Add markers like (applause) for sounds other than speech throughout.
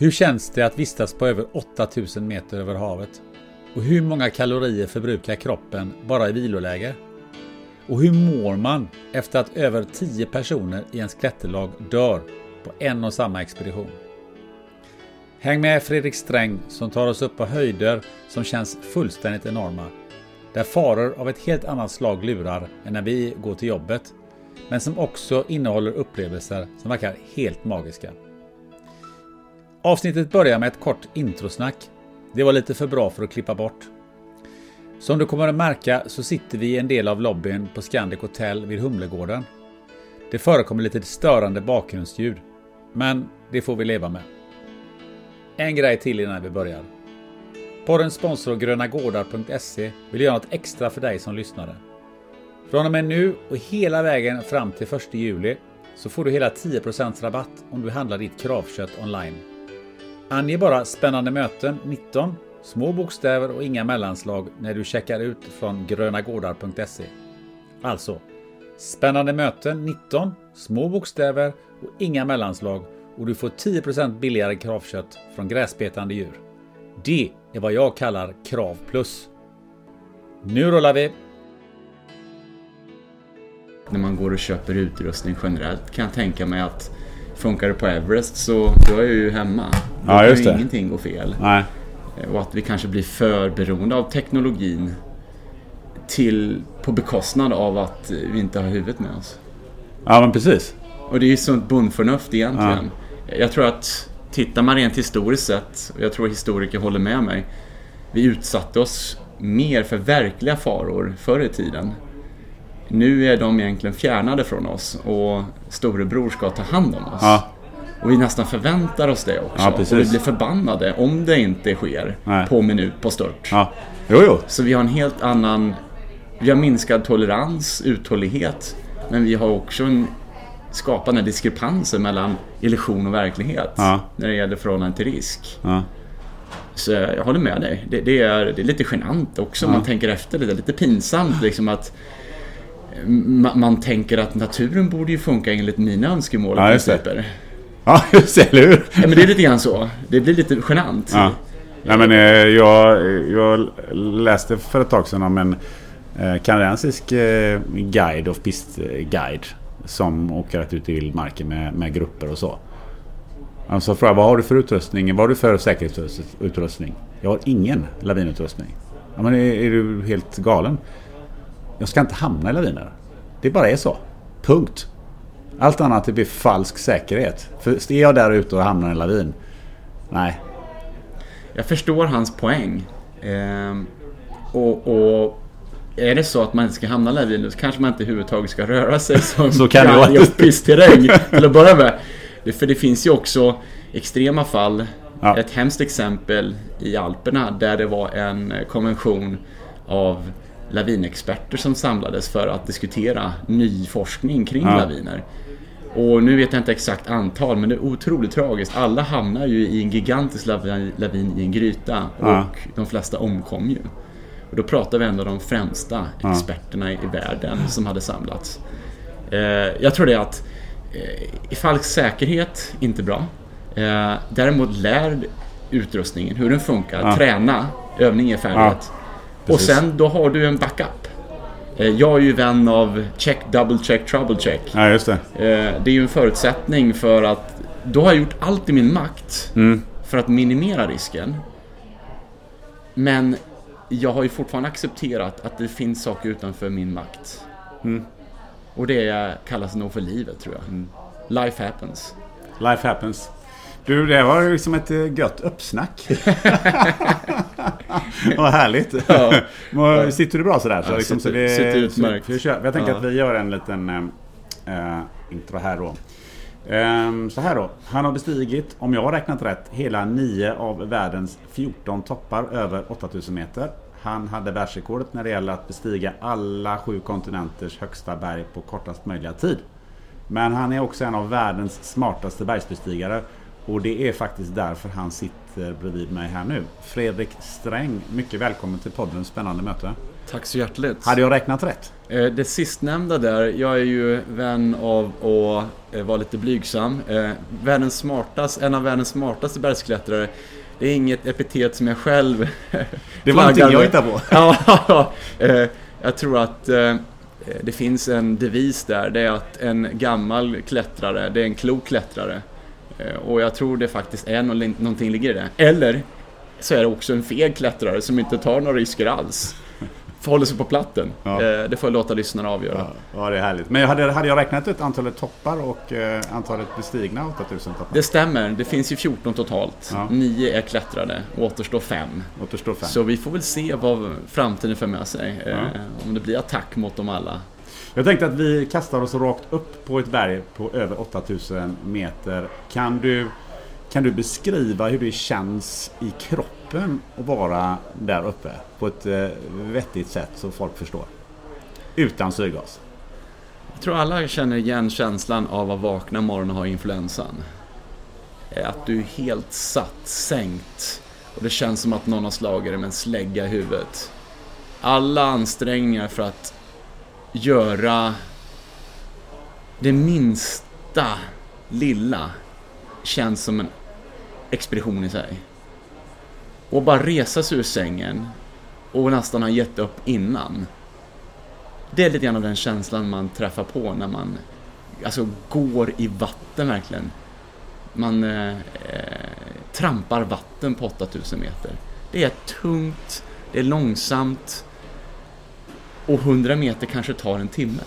Hur känns det att vistas på över 8000 meter över havet? Och hur många kalorier förbrukar kroppen bara i viloläge? Och hur mår man efter att över 10 personer i en klätterlag dör på en och samma expedition? Häng med Fredrik Sträng som tar oss upp på höjder som känns fullständigt enorma. Där faror av ett helt annat slag lurar än när vi går till jobbet. Men som också innehåller upplevelser som verkar helt magiska. Avsnittet börjar med ett kort introsnack. Det var lite för bra för att klippa bort. Som du kommer att märka så sitter vi i en del av lobbyn på Scandic Hotel vid Humlegården. Det förekommer lite störande bakgrundsljud, men det får vi leva med. En grej till innan vi börjar. Poddens sponsor grönagårdar.se vill göra något extra för dig som lyssnare. Från och med nu och hela vägen fram till 1 juli så får du hela 10% rabatt om du handlar ditt kravkött online. Ange bara spännande möten 19, små bokstäver och inga mellanslag när du checkar ut från grönagårdar.se. Alltså, spännande möten 19, små bokstäver och inga mellanslag och du får 10% billigare kravkött från gräsbetande djur. Det är vad jag kallar Krav Plus. Nu rullar vi! När man går och köper utrustning generellt kan jag tänka mig att funkar det på Everest så då är jag ju hemma. Då Ja, kan ingenting gå fel. Nej. Och att vi kanske blir för beroende av teknologin till, på bekostnad av att vi inte har huvudet med oss. Ja, men precis. Och det är ju sånt bondförnuft egentligen. Jag tror att tittar man rent historiskt sett, och jag tror historiker håller med mig, vi utsatte oss mer för verkliga faror förr i tiden. Nu är de egentligen fjärnade från oss och storebror ska ta hand om oss. Ja. Och vi nästan förväntar oss det också. Ja, och vi blir förbannade om det inte sker Nej. på minut på stört. Ja. Jo, jo. Så vi har en helt annan... Vi har minskad tolerans, uthållighet. Men vi har också en skapande diskrepanser mellan illusion och verklighet. Ja. När det gäller förhållande till risk. Ja. Så jag håller med dig. Det, det, är, det är lite genant också om man tänker efter. Det är lite pinsamt liksom att man, man tänker att naturen borde ju funka enligt mina önskemål och Ja, principer. Ja, (laughs) just det, eller hur? Ja, men det är lite grann så. Det blir lite genant. Ja. Nej, men, eh, jag, jag läste för ett tag sedan om en eh, kanadensisk eh, guide och pistguide som åker rätt ut i vildmarken med, med grupper och så. Han sa fråga, vad har du för utrustning? Vad har du för säkerhetsutrustning? Jag har ingen lavinutrustning. Ja, men är, är du helt galen? Jag ska inte hamna i laviner. Det bara är så. Punkt. Allt annat det blir falsk säkerhet. För är jag där ute och hamnar i en lavin? Nej, Jag förstår hans poäng. Ehm, och, och är det så att man inte ska hamna i laviner så kanske man inte överhuvudtaget ska röra sig (laughs) som Så kan det pissterräng till att börja med. För det finns ju också extrema fall. Ja. Ett hemskt exempel i Alperna där det var en konvention av lavinexperter som samlades för att diskutera ny forskning kring Ja. laviner. Och nu vet jag inte exakt antal men det är otroligt tragiskt. Alla hamnar ju i en gigantisk lavin, lavin i en gryta och Ja. de flesta omkom ju. Och då pratar vi ändå om de främsta experterna i världen som hade samlats. Eh, jag tror det är att eh, i falsk säkerhet, inte bra. Eh, däremot lär utrustningen, hur den funkar, träna, övning är färdigt. och sen då har du en backup. Eh, Jag är ju vän av check, double check, trouble check. Ja, just det. Eh, Det är ju en förutsättning för att då har jag gjort allt i min makt för att minimera risken. Men jag har ju fortfarande accepterat att det finns saker utanför min makt. Och det kallas nog för livet tror jag. Life happens. Life happens. Du, det var ju liksom ett eh, gött uppsnack. (laughs) Vad härligt. Men Sitter du bra sådär? Så Ja, liksom, så sitter- vi, sitter utmärkt. Så, vi kör. Jag tänker Ja. att vi gör en liten eh, intro här då. Ehm, så här då. Han har bestigit, om jag har räknat rätt, hela 9 av världens 14 toppar över 8000 meter. Han hade världsrekordet när det gäller att bestiga alla sju kontinenters högsta berg på kortast möjliga tid. Men han är också en av världens smartaste bergsbestigare. Och det är faktiskt därför han sitter bredvid mig här nu. Fredrik Sträng, mycket välkommen till podden Spännande möte. Tack så hjärtligt. Hade jag räknat rätt? Eh, Det sistnämnda där, jag är ju vän av att eh, vara lite blygsam. Eh, Världens smartaste, en av världens smartaste bergsklättrare. Det är inget epitet som jag själv (laughs) Det var någonting jag hittade på. (laughs) Ja, jag tror att det finns en devis där. Det är att en gammal klättrare, det är en klok klättrare. Eh, Och jag tror det faktiskt är nå- någonting ligger i det. Eller så är det också en feg klättrare som inte tar några risker alls. Förhåller sig på platten. Ja. Eh, Det får jag låta lyssnarna avgöra. Ja, ja, det är härligt. Men jag hade, hade jag räknat ut antalet toppar och eh, antalet bestigna 8000 toppar? Det stämmer, det finns ju 14 totalt. Ja. 9 är klättrade och återstår 5. Återstår fem. Så vi får väl se vad framtiden för med sig. eh. Om det blir attack mot dem alla. Jag tänkte att vi kastar oss rakt upp på ett berg på över 8000 meter. Kan du, kan du beskriva hur det känns i kroppen att vara där uppe på ett eh, vettigt sätt så folk förstår? Utan syrgas. Jag tror alla känner igen känslan av att vakna morgonen och ha influensan. Eh, att du är helt satt, sänkt och det känns som att någon har slagit dig med en slägga i huvudet. Alla ansträngningar för att göra det minsta lilla känns som en expedition i sig. Och bara resa sig ur sängen och nästan ha gett upp innan. Det är lite grann av den känslan man träffar på när man alltså, går i vatten verkligen. Man eh, eh trampar vatten på 8000 meter. Det är tungt, det är långsamt och 100 meter kanske tar en timme.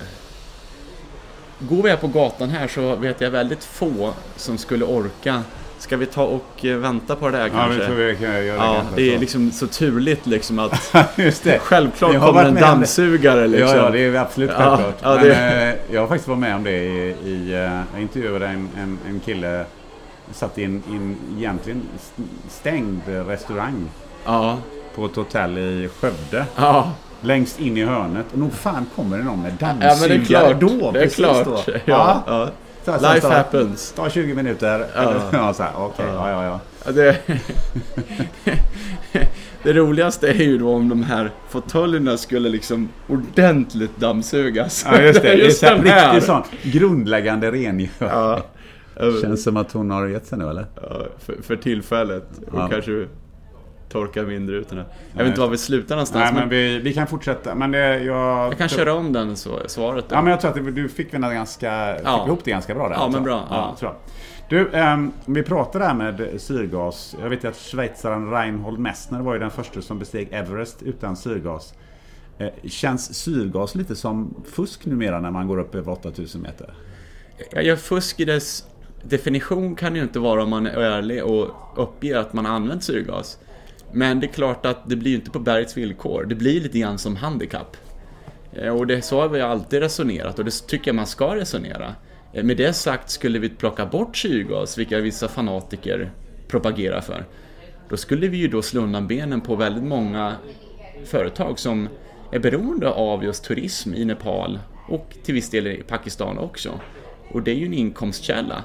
Går vi här på gatan här så vet jag väldigt få som skulle orka. Ska vi ta och eh, vänta på det där Ja, kanske? vi tror vi kan göra Ja, det är så. liksom så turligt liksom att (laughs) Just det. självklart Jag har kommer en dammsugare liksom. Ja, ja, det är absolut Ja, självklart. ja, Men, det- eh, jag har faktiskt varit med om det i... i eh, jag intervjuade en, en, en kille satt i en, i en egentligen stängd restaurang Ja, på ett hotell i Skövde. ja. Längst in i hörnet. Och nog fan kommer det någon med Ja dammsugare men det är klart. då. det är precis klart. Då. Ja, (laughs) Ja. ja. Så så Life så happens. Ta 20 minuter. Ja. (laughs) Ja, så här, okej. Ja, ja, ja. Ja, Det, (laughs) det roligaste är ju då om de här fåtöljerna skulle liksom ordentligt dammsugas. Ja, just det. det är Just så här, den här. riktigt sån grundläggande rengöring. Ja. Känns som att hon har gett sig nu eller? Ja, för, för tillfället. Och Ja. kanske torka vindrutorna. Jag Nej. vet inte var vi slutar någonstans. Nej, men men vi, vi kan fortsätta. Men det, jag... jag kan köra om den så, svaret då. Ja, men jag tror att det- du fick, väl ganska, fick Ja. ihop det ganska bra där. Ja, men tror bra. jag. Ja. tror jag. Du, ehm, om vi pratar där med syrgas. Jag vet ju att schweizaren Reinhold Messner var ju den första som besteg Everest utan syrgas. Eh, känns syrgas lite som fusk numera när man går upp över 8000 meter? Ja, ja, fusk i dess definition kan ju inte vara om man är ärlig och uppger att man har använt syrgas. Men det är klart att det blir ju inte på bergets villkor. Det blir lite grann som handikapp. Eh, och det så har vi alltid resonerat och det tycker jag man ska resonera. Eh, med det sagt, skulle vi plocka bort syrgas, vilka vissa fanatiker propagerar för, då skulle vi ju då slå undan benen på väldigt många företag som är beroende av just turism i Nepal och till viss del i Pakistan också. Och det är ju en inkomstkälla.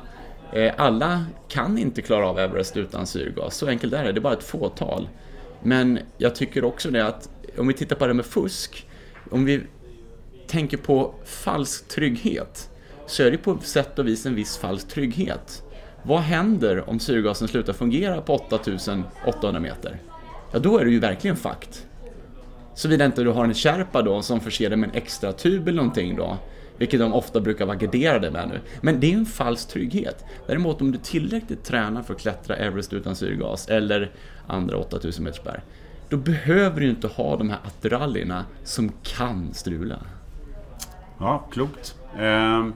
Eh, alla kan inte klara av Everest utan syrgas, så enkelt är det. Det är bara ett fåtal. Men jag tycker också det att om vi tittar på det med fusk, om vi tänker på falsk trygghet, så är det på sätt och vis en viss falsk trygghet. Vad händer om syrgasen slutar fungera på 8800 meter? Ja, då är det ju verkligen fakt. Såvida inte du har en kärpa då som förser dig med en extra tub eller någonting då. Vilket de ofta brukar vara garderade med nu. Men det är en falsk trygghet. Däremot om du tillräckligt tränar för att klättra Everest utan syrgas eller andra 8000 meters berg. Då behöver du inte ha de här attiraljerna som kan strula. Ja, klokt. Ehm,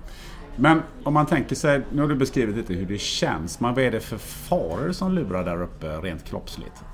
men om man tänker sig, nu har du beskrivit lite hur det känns. Men vad är det för faror som lurar där uppe rent kroppsligt?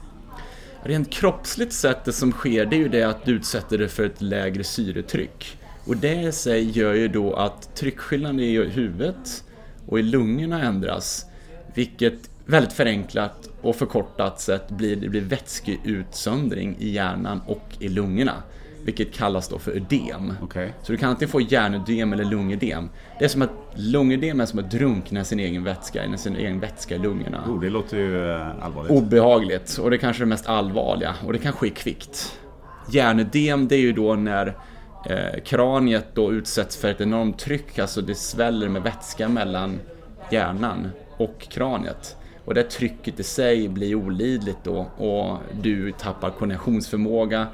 Rent kroppsligt sett, det som sker det är ju det att du utsätter dig för ett lägre syretryck. Och det i sig gör ju då att tryckskillnaden i huvudet och i lungorna ändras. Vilket väldigt förenklat och förkortat sätt blir, det blir vätskeutsöndring i hjärnan och i lungorna. Vilket kallas då för ödem. Okay. Så du kan antingen få hjärnödem eller lungödem. Det är som att lungödem är som att drunkna sin egen vätska, sin egen vätska i lungorna. Oh, det låter ju eh, allvarligt. Obehagligt och det är kanske är det mest allvarliga och det kan ske kvickt. Hjärnödem det är ju då när eh, kraniet då utsätts för ett enormt tryck, alltså det sväller med vätska mellan hjärnan och kraniet. Och det trycket i sig blir olidligt då och du tappar koordinationsförmåga.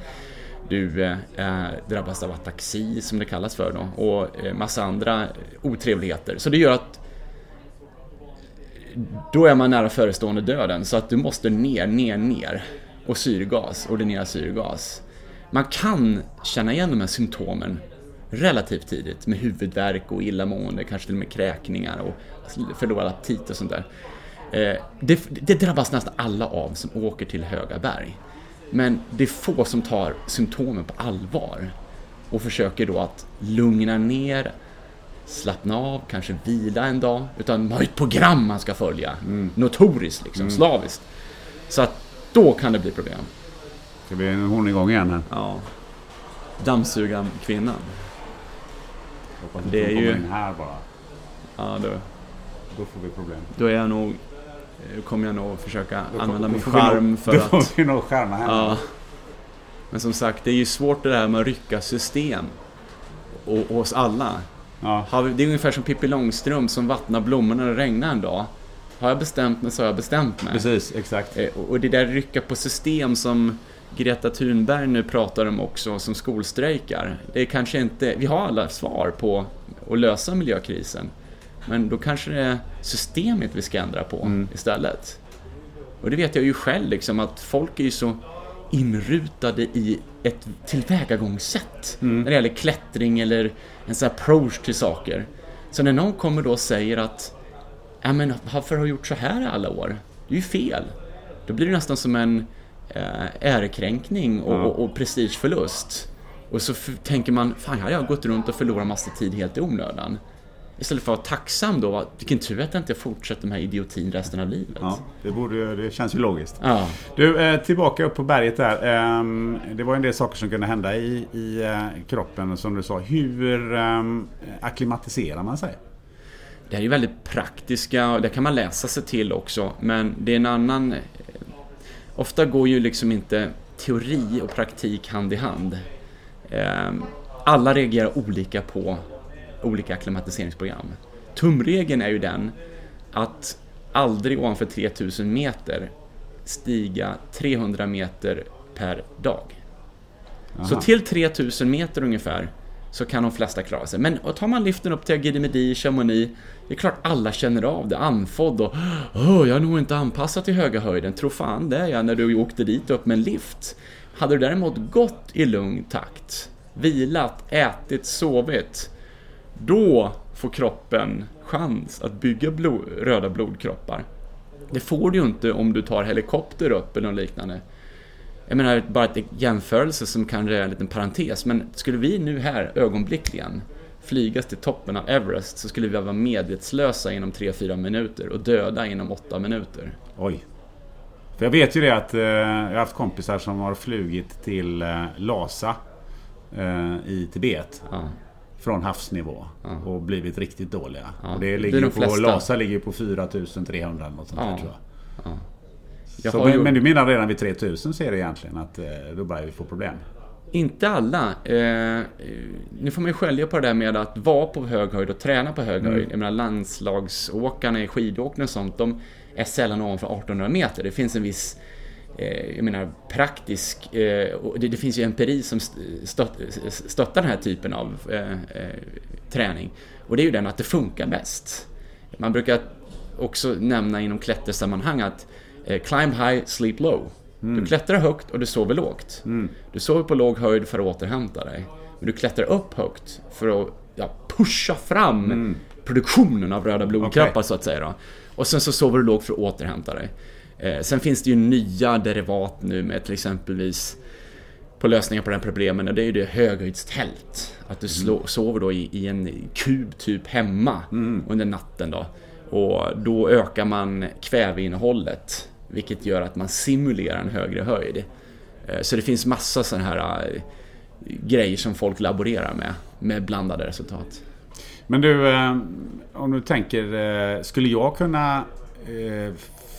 Du eh, eh, drabbas av ataxi som det kallas för då och eh, massa andra otrevligheter. Så det gör att då är man nära förestående döden så att du måste ner, ner, ner och syrgas, ordinera syrgas. Man kan känna igen de här symptomen relativt tidigt med huvudvärk och illamående, kanske till och med kräkningar och förlorad aptit och sånt där. Eh, det, det drabbas nästan alla av som åker till höga berg. Men det är få som tar symptomen på allvar och försöker då att lugna ner, slappna av, kanske vila en dag. Utan man har ett program man ska följa. Mm. Notoriskt liksom, mm. slaviskt. Så att då kan det bli problem. Ska vi hon igång igen här? Ja. Dammsuga kvinnan. Hoppas det är ju... in här bara. Ja, då... Då får vi problem. Då är jag nog Eh, kommer jag nog försöka då, använda min charm för då att... Då får vi nog skärma henne. Ja. Men som sagt, det är ju svårt det där med att rycka system. Och, och oss alla. Ja. Det är ungefär som Pippi Långstrump som vattnar blommorna när det regnar en dag. Har jag bestämt mig så har jag bestämt mig. Precis, exakt. Eh, och det där rycka på system som Greta Thunberg nu pratar om också, som skolstrejkar. Det är kanske inte, vi har alla svar på att lösa miljökrisen. Men då kanske det är systemet vi ska ändra på mm. istället. Och det vet jag ju själv liksom att folk är ju så inrutade i ett tillvägagångssätt mm. när det gäller klättring eller en sån approach till saker. Så när någon kommer då och säger att ja men varför har du gjort så här i alla år? Det är ju fel. Då blir det nästan som en ärekränkning och, mm. och, och prestigeförlust. Och så tänker man, fan jag har gått runt och förlorat massa tid helt i onödan. Istället för att vara tacksam då, vilken tur att jag inte fortsätter med här idiotin resten av livet. Ja, det, borde, det känns ju logiskt. Ja. Du, eh, tillbaka upp på berget där. Ehm, det var en del saker som kunde hända i, i eh, kroppen som du sa. Hur ehm, akklimatiserar man sig? Det här är väldigt praktiska och det kan man läsa sig till också. Men det är en annan... Ofta går ju liksom inte teori och praktik hand i hand. Ehm, alla reagerar olika på olika akklimatiseringsprogram. Tumregeln är ju den att aldrig ovanför 3000 meter stiga 300 meter per dag. Aha. Så till 3000 meter ungefär så kan de flesta klara sig. Men tar man liften upp till Agidemedi, Chamonix, det är klart alla känner av det. Andfådd och oh, jag är nog inte anpassad till höga höjden. Tro fan det är jag när du åkte dit upp med en lift. Hade du däremot gått i lugn takt, vilat, ätit, sovit, då får kroppen chans att bygga blod, röda blodkroppar. Det får du ju inte om du tar helikopter upp eller något liknande. Jag menar bara ett jämförelse som kanske är en liten parentes, men skulle vi nu här ögonblickligen flygas till toppen av Everest så skulle vi vara medvetslösa inom 3-4 minuter och döda inom 8 minuter. Oj. För jag vet ju det att eh, jag har haft kompisar som har flugit till eh, Lhasa eh, i Tibet. Ja från havsnivå ja. och blivit riktigt dåliga. Ja. Och det ligger det på, Lhasa ligger på 4300 eller något sånt ja. där tror jag. Så, men, ju... men, du menar redan vid 3000 ser du egentligen att eh, då börjar vi få problem? Inte alla. Eh, nu får man ju skölja på det där med att vara på hög höjd och träna på hög höjd. Jag menar landslagsåkarna i skidåkning och sånt, de är sällan ovanför 1800 meter. Det finns en viss eh, jag menar praktisk, eh, det, det, finns ju empiri som stött, stöttar den här typen av träning. Och det är ju den att det funkar bäst. Man brukar också nämna inom klättersammanhang att climb high, sleep low. Mm. Du klättrar högt och du sover lågt. Mm. Du sover på låg höjd för att återhämta dig. Men du klättrar upp högt för att ja, pusha fram mm. produktionen av röda blodkroppar okay. så att säga. Då. Och sen så sover du lågt för att återhämta dig. Eh, sen finns det ju nya derivat nu med till exempelvis på lösningar på den problemen och det är ju det höghöjdstält. Att du slå, mm. sover då i, i, en kub typ hemma mm. under natten då. Och då ökar man kväveinnehållet vilket gör att man simulerar en högre höjd. Eh, så det finns massa sådana här eh, grejer som folk laborerar med, med blandade resultat. Men du, eh, om du tänker, skulle jag kunna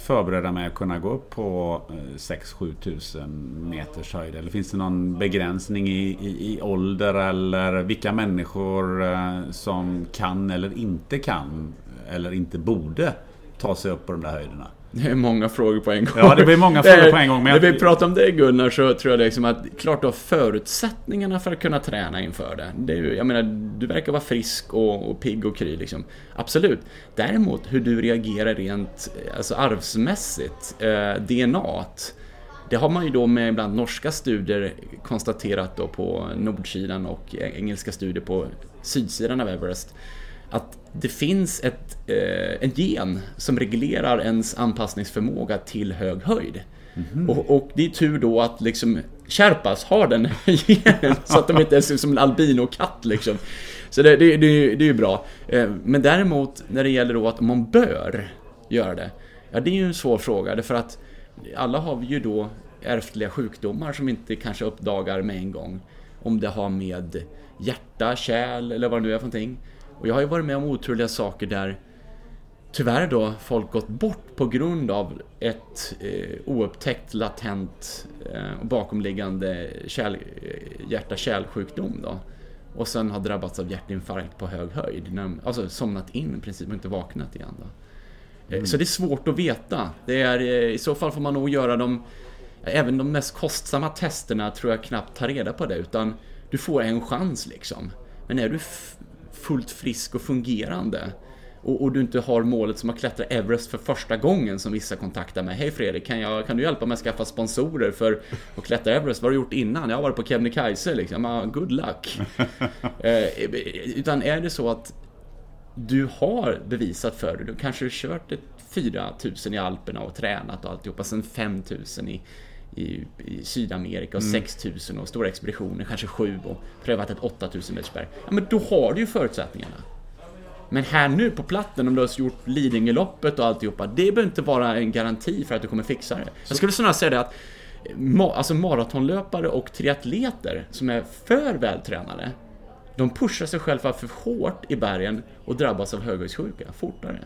förbereda mig att kunna gå upp på 6-7 tusen meters höjd? Eller finns det någon begränsning i, i, i ålder eller vilka människor som kan eller inte kan eller inte borde ta sig upp på de där höjderna? Det är många frågor på en gång. Ja, det blir många (laughs) frågor på en gång. Men När vi pratar om det Gunnar så tror jag liksom att klart du har förutsättningarna för att kunna träna inför det. det är, jag menar, du verkar vara frisk och, och pigg och kry liksom. Absolut. Däremot hur du reagerar rent alltså arvsmässigt, eh, DNA. Det har man ju då med bland norska studier konstaterat då på nordsidan och engelska studier på sydsidan av Everest att det finns ett, eh, en gen som reglerar ens anpassningsförmåga till hög höjd. Mm. Och, och, det är tur då att liksom Sherpas har den (laughs) genen så att de inte är som en albinokatt liksom. Så det, det, det, det är ju bra. Eh, men däremot när det gäller då att man bör göra det. Ja, det är ju en svår fråga därför att alla har vi ju då ärftliga sjukdomar som vi inte kanske uppdagar med en gång. Om det har med hjärta, kärl eller vad det nu är för någonting. Och jag har ju varit med om otroliga saker där tyvärr då folk gått bort på grund av ett eh, oupptäckt latent eh, bakomliggande kärl, eh, hjärta-kärlsjukdom då. Och sen har drabbats av hjärtinfarkt på hög höjd. När alltså somnat in i princip och inte vaknat igen då. Eh, mm. Så det är svårt att veta. Det är, eh, I så fall får man nog göra de Även de mest kostsamma testerna tror jag knappt tar reda på det utan du får en chans liksom. Men är du fullt frisk och fungerande och, och, du inte har målet som att klättra Everest för första gången som vissa kontaktar mig. Hej Fredrik, kan, jag, kan du hjälpa mig att skaffa sponsorer för att klättra Everest? Vad har du gjort innan? Jag har varit på Kebnekaise liksom. Ah, good luck. (laughs) eh, utan är det så att du har bevisat för dig, du kanske har kört ett 4000 i Alperna och tränat och alltihopa, sen 5000 i i, i Sydamerika och mm. 6000 och stora expeditioner, kanske 7 och prövat ett 8000 metersberg. Ja, men då har du ju förutsättningarna. Men här nu på platten, om du har gjort Lidingöloppet och alltihopa, det behöver inte vara en garanti för att du kommer fixa det. Jag skulle snarare säga det att ma alltså maratonlöpare och triatleter som är för vältränade, de pushar sig själva för hårt i bergen och drabbas av höghöjdssjuka fortare.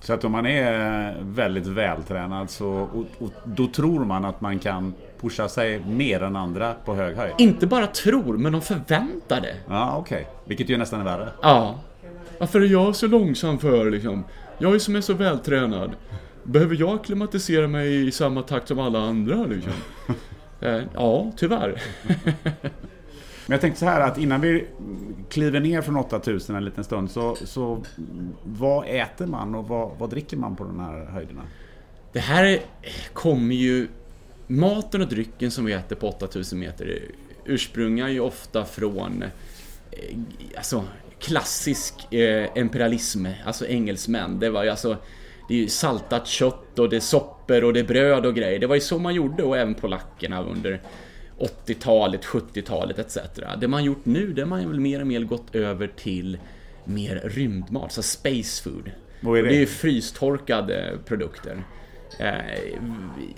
Så att om man är väldigt vältränad så och, och, då tror man att man kan pusha sig mer än andra på hög höjd? Inte bara tror, men de förväntar det. Ja, okej. Okay. Vilket ju nästan är värre. Ja. Varför är jag så långsam för liksom? Jag är som är så vältränad. Behöver jag klimatisera mig i samma takt som alla andra liksom? (laughs) Eh, ja, tyvärr. (laughs) Men jag tänkte så här att innan vi kliver ner från 8000 en liten stund så, så vad äter man och vad, vad dricker man på de här höjderna? Det här kommer ju... Maten och drycken som vi äter på 8000 meter ursprungar ju ofta från eh, alltså, klassisk eh, imperialism, alltså engelsmän. Det var ju alltså det är ju saltat kött och det är soppor och det är bröd och grejer. Det var ju så man gjorde och även polackerna under 80-talet, 70-talet etc. Det man gjort nu, det man väl mer och mer gått över till mer rymdmat, så space food. Vad är det? det är frystorkade produkter. Eh,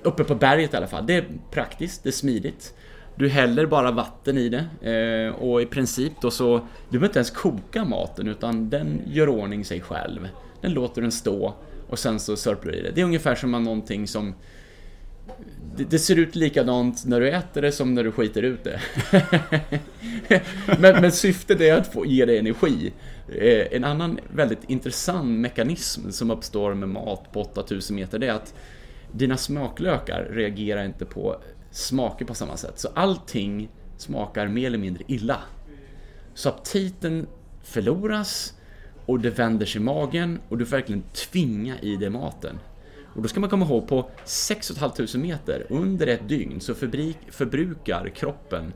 uppe på berget i alla fall. Det är praktiskt, det är smidigt. Du häller bara vatten i det eh, och i princip då så, du behöver inte ens koka maten utan den gör ordning sig själv. Den låter den stå och sen så sörplar du i det. Det är ungefär som man någonting som det, det, ser ut likadant när du äter det som när du skiter ut det. (laughs) men, men syftet är att få ge dig energi. Eh, en annan väldigt intressant mekanism som uppstår med mat på 8000 meter det är att dina smaklökar reagerar inte på smaker på samma sätt. Så allting smakar mer eller mindre illa. Så aptiten förloras och det vänder sig i magen och du får verkligen tvinga i dig maten. Och då ska man komma ihåg på 6 500 meter under ett dygn så förbrukar kroppen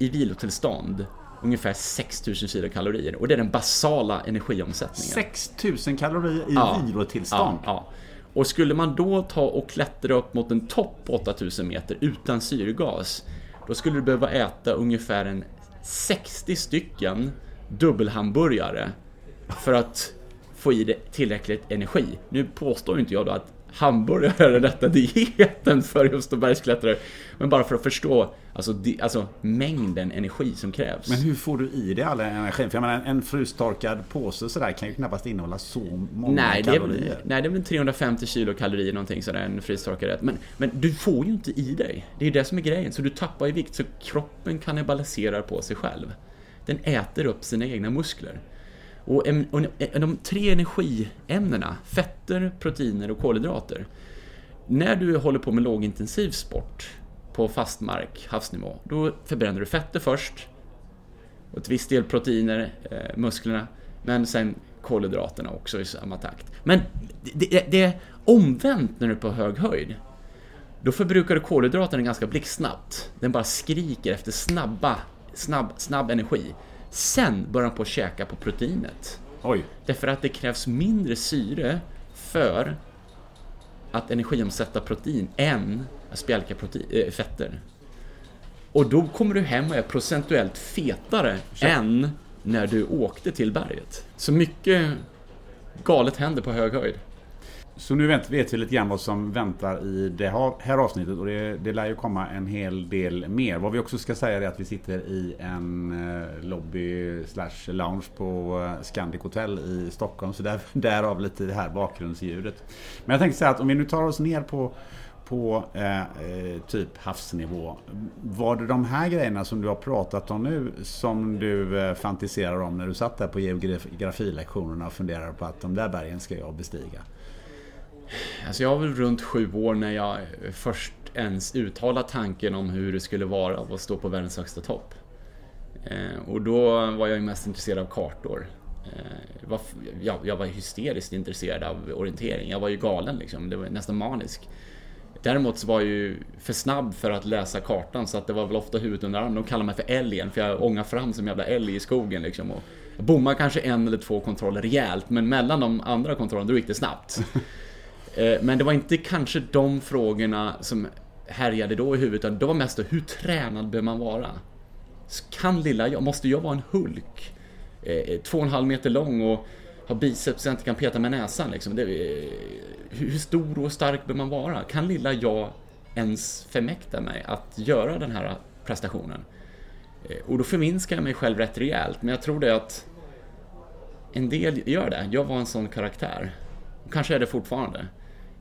i vilotillstånd ungefär 6000 kilokalorier och det är den basala energiomsättningen. 6000 kalorier i ja, vilotillstånd? Ja, ja. Och skulle man då ta och klättra upp mot en topp på 8000 meter utan syrgas då skulle du behöva äta ungefär en 60 stycken dubbelhamburgare för att få i dig tillräckligt energi. Nu påstår inte jag då att hamburgare rätta dieten för just bergsklättrare. Men bara för att förstå alltså, di, alltså, mängden energi som krävs. Men hur får du i dig all energin? För jag menar, en frystorkad påse sådär kan ju knappast innehålla så många nej, kalorier. Det är, nej, det är väl 350 kilo kalorier någonting sådär, en frystorkad rätt. Men, men du får ju inte i dig. Det är ju det som är grejen. Så du tappar i vikt, så kroppen kannibaliserar på sig själv. Den äter upp sina egna muskler. Och, eh, de tre energiämnena, fetter, proteiner och kolhydrater. När du håller på med lågintensiv sport på fast mark, havsnivå, då förbränner du fetter först. Och ett visst del proteiner, eh, musklerna, men sen kolhydraterna också i samma takt. Men det, det, det, är omvänt när du är på hög höjd. Då förbrukar du kolhydraterna ganska blixtsnabbt. Den bara skriker efter snabba, snabb, snabb energi. Sen börjar han på att käka på proteinet. Oj. Därför att det krävs mindre syre för att energiomsätta protein än att spjälka protein, äh, fetter. Och då kommer du hem och är procentuellt fetare Så. än när du åkte till berget. Så mycket galet händer på hög höjd. Så nu vet, vet vi lite grann vad som väntar i det här avsnittet och det, det lär ju komma en hel del mer. Vad vi också ska säga är att vi sitter i en eh, lobby slash lounge på eh, Scandic Hotel i Stockholm. Så där, (laughs) därav lite det här bakgrundsljudet. Men jag tänkte säga att om vi nu tar oss ner på på eh, eh, typ havsnivå. Var det de här grejerna som du har pratat om nu som du eh, fantiserar om när du satt där på geografilektionerna och funderade på att de där bergen ska jag bestiga? Alltså jag var väl runt sju år när jag först ens uttalade tanken om hur det skulle vara att stå på världens högsta topp. Eh, och då var jag ju mest intresserad av kartor. Eh, jag var hysteriskt intresserad av orientering. Jag var ju galen liksom. Det var nästan manisk. Däremot så var jag ju för snabb för att läsa kartan så att det var väl ofta huvudet under armen. De kallade mig för älgen för jag ångade fram som jävla älg i skogen liksom. Och jag bommade kanske en eller två kontroller rejält men mellan de andra kontrollerna då gick det snabbt. Eh, men det var inte kanske de frågorna som härjade då i huvudet, utan det var mest hur tränad bör man vara? Kan lilla jag, måste jag vara en Hulk? Eh, eh, två och en halv meter lång och ha biceps så jag inte kan peta med näsan liksom. Det, hur stor och stark bör man vara? Kan lilla jag ens förmäkta mig att göra den här prestationen? Och då förminskar jag mig själv rätt rejält, men jag tror det att en del gör det. Jag var en sån karaktär. Kanske är det fortfarande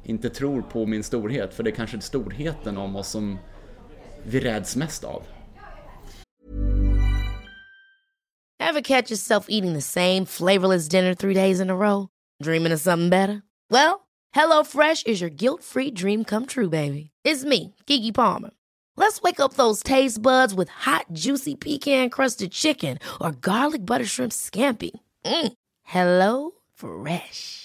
inte tror på min storhet, för det är kanske storheten om oss som vi räds mest av. Have catch yourself eating the same flavorless dinner three days in a row? Dreaming of something better? Well, hello fresh is your guilt free dream come true baby. It's me, Gigi Palmer. Let's wake up those taste buds with hot juicy pecan crusted chicken or garlic butter shrimp scampi. Mm. Hello Fresh.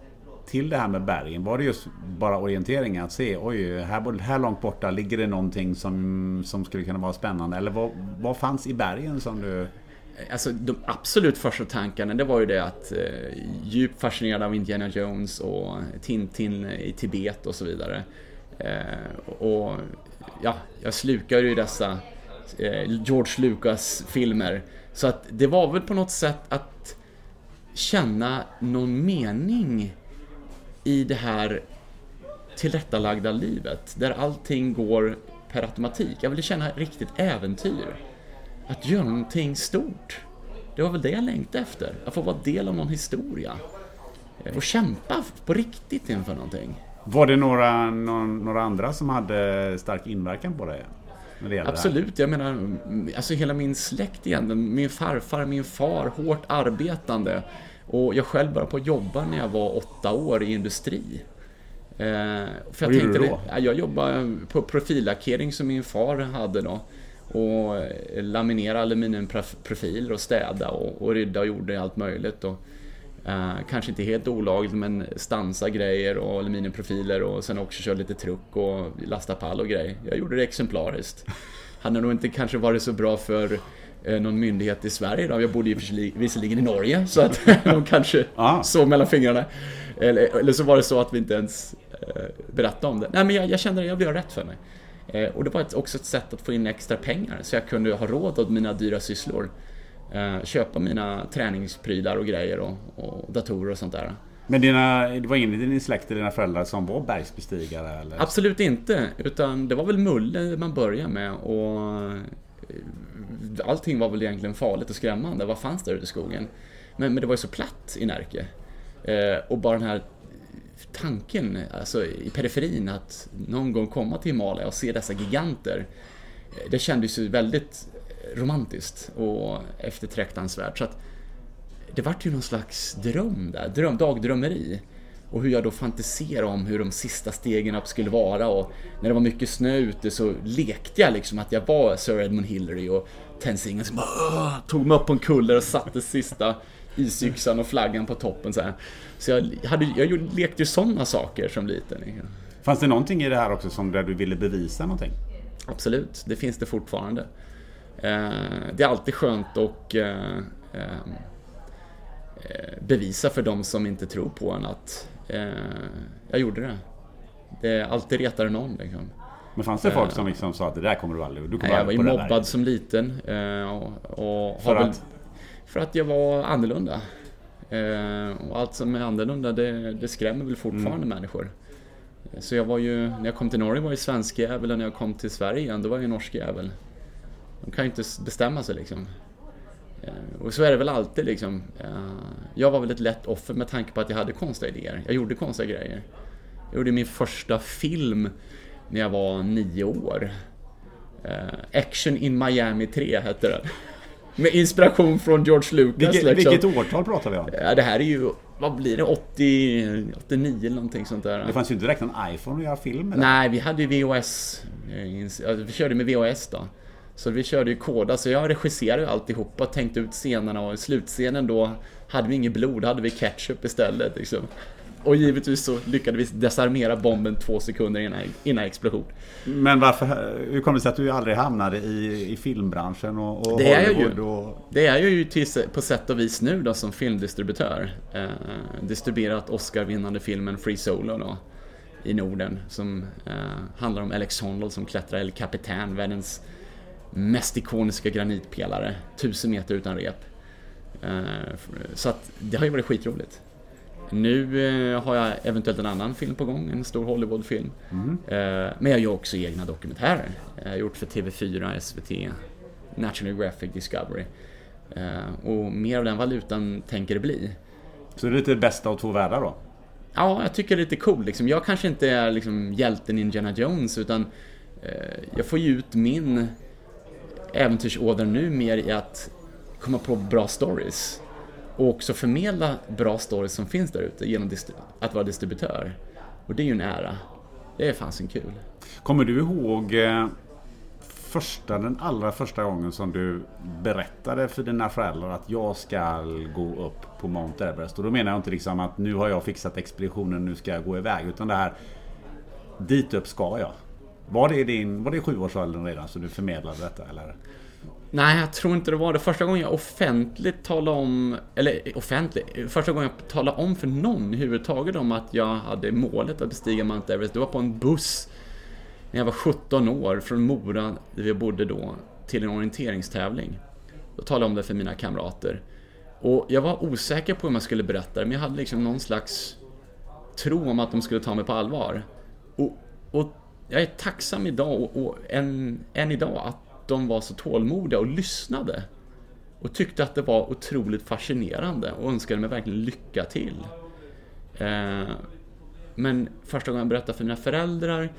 till det här med bergen? Var det just bara orienteringen att se, oj, här, här långt borta ligger det någonting som, som skulle kunna vara spännande? Eller vad, vad fanns i bergen som du... Alltså de absolut första tankarna det var ju det att eh, djupt fascinerad av Indiana Jones och Tintin i Tibet och så vidare. Eh, och ja, jag slukade ju dessa eh, George Lucas filmer. Så att det var väl på något sätt att känna någon mening i det här tillrättalagda livet där allting går per automatik. Jag ville känna riktigt äventyr. Att göra någonting stort. Det var väl det jag längtade efter. Att få vara del av någon historia. Och kämpa på riktigt inför någonting. Var det några, någon, några andra som hade stark inverkan på dig? Absolut, jag menar, alltså hela min släkt egentligen. Min farfar, min far, hårt arbetande. Och jag själv började på att jobba när jag var åtta år i industri. Eh, för jag gjorde du tänkte, då? ja, jag jobbade på profillackering som min far hade då. Och eh, laminera aluminiumprofiler och städa och, och rydda och gjorde allt möjligt. Och, eh, kanske inte helt olagligt men stansa grejer och aluminiumprofiler och sen också köra lite truck och lasta pall och grejer. Jag gjorde det exemplariskt. Hade nog inte kanske varit så bra för någon myndighet i Sverige då. Jag bodde ju visserli- visserligen i Norge så att (laughs) de kanske Ah. såg mellan fingrarna. Eller, eller så var det så att vi inte ens eh, berättade om det. Nej men jag, jag kände att jag blev rätt för mig. Eh, och det var ett, också ett sätt att få in extra pengar så jag kunde ha råd åt mina dyra sysslor. Eh, köpa mina träningsprylar och grejer och, och datorer och sånt där. Men dina, det var ingen i din släkt dina föräldrar som var bergsbestigare? Eller? Absolut inte, utan det var väl Mulle man började med och eh, allting var väl egentligen farligt och skrämmande. Vad fanns där ute i skogen? Men, men det var ju så platt i Närke. Eh, och bara den här tanken, alltså i periferin, att någon gång komma till Himalaya och se dessa giganter. Eh, det kändes ju väldigt romantiskt och eftertraktansvärt. Så att det vart ju någon slags dröm där, dröm, dagdrömmeri. Och hur jag då fantiserade om hur de sista stegen upp skulle vara och när det var mycket snö ute så lekte jag liksom att jag var Sir Edmund Hillary och Tenzing som tog mig upp på en kulle och satte sista isyxan och flaggan på toppen så här. Så jag, hade, jag lekte ju sådana saker som liten. Fanns det någonting i det här också som där du ville bevisa någonting? Absolut, det finns det fortfarande. Eh, det är alltid skönt att eh, eh, eh, bevisa för de som inte tror på en att jag gjorde det. Det är alltid retare någon liksom. Men fanns det folk som liksom sa att det där kommer du aldrig... Du kommer Nej, jag var ju mobbad som liten. eh, Och, och För väl- att? För att jag var annorlunda. Eh, Och allt som är annorlunda det, det skrämmer väl fortfarande Mm. människor. Så jag var ju, när jag kom till Norge var jag svensk jävel och när jag kom till Sverige igen då var jag norsk jävel. De kan ju inte bestämma sig liksom. Eh, Och så är det väl alltid liksom. Eh, Jag var väl ett lätt offer med tanke på att jag hade konstiga idéer. Jag gjorde konstiga grejer. Jag gjorde min första film när jag var nio år. Eh, Action in Miami 3 hette den. Med inspiration från George Lucas Vilket, liksom. vilket årtal pratar vi om? Ja, det här är ju, vad blir det, 80, 89 eller någonting sånt där. Det fanns ju inte direkt en iPhone att göra film med. Nej, vi hade ju VHS. Vi körde med VHS då. Så vi körde ju koda, så jag regisserade ju alltihopa, tänkte ut scenerna och i slutscenen då hade vi inget blod, då hade vi ketchup istället liksom. Och givetvis så lyckades vi desarmera bomben två sekunder innan, innan explosion. Men varför, hur kommer det sig att du aldrig hamnade i, i filmbranschen och, och Det är Hollywood? ju. Och, Det är jag ju till, på sätt och vis nu då som filmdistributör. Eh, distribuerat Oscar-vinnande filmen Free Solo då i Norden som eh, handlar om Alex Honnold som klättrar El Capitan, världens mest ikoniska granitpelare, tusen meter utan rep. Eh, så att det har ju varit skitroligt. Nu eh, har jag eventuellt en annan film på gång, en stor Hollywoodfilm. Eh, men jag gör också egna dokumentärer. Jag har gjort för TV4, SVT, National Geographic Discovery. Och mer av den valutan tänker det bli. så det är lite bästa av två världar då? ja, jag tycker det är lite cool. Liksom. Jag kanske inte är liksom, hjälten Indiana Jones utan jag får ju ut min äventyrsådra nu mer i att komma på bra stories. Och också förmedla bra stories som finns där ute genom att vara distributör. Och det är ju en ära. Det är fasen kul. Kommer du ihåg eh, första, den allra första gången som du berättade för dina föräldrar att jag ska gå upp på Mount Everest? Och då menar jag inte liksom att nu har jag fixat expeditionen, nu ska jag gå iväg. Utan det här, dit upp ska jag. Var det, din, var det sjuårsåldern redan så du förmedlade detta? Eller? Nej, jag tror inte det var det. Första gången jag offentligt talade om, eller offentligt, första gången jag talade om för någon överhuvudtaget om att jag hade målet att bestiga Mount Everest, det var på en buss när jag var 17 år från Mora, där vi bodde då, till en orienteringstävling. Då talade jag om det för mina kamrater. Och jag var osäker på hur man skulle berätta det, men jag hade liksom någon slags tro om att de skulle ta mig på allvar. Och, och jag är tacksam idag, och, och än, än idag, att de var så tålmodiga och lyssnade. Och tyckte att det var otroligt fascinerande och önskade mig verkligen lycka till. Eh, men första gången jag berättade för mina föräldrar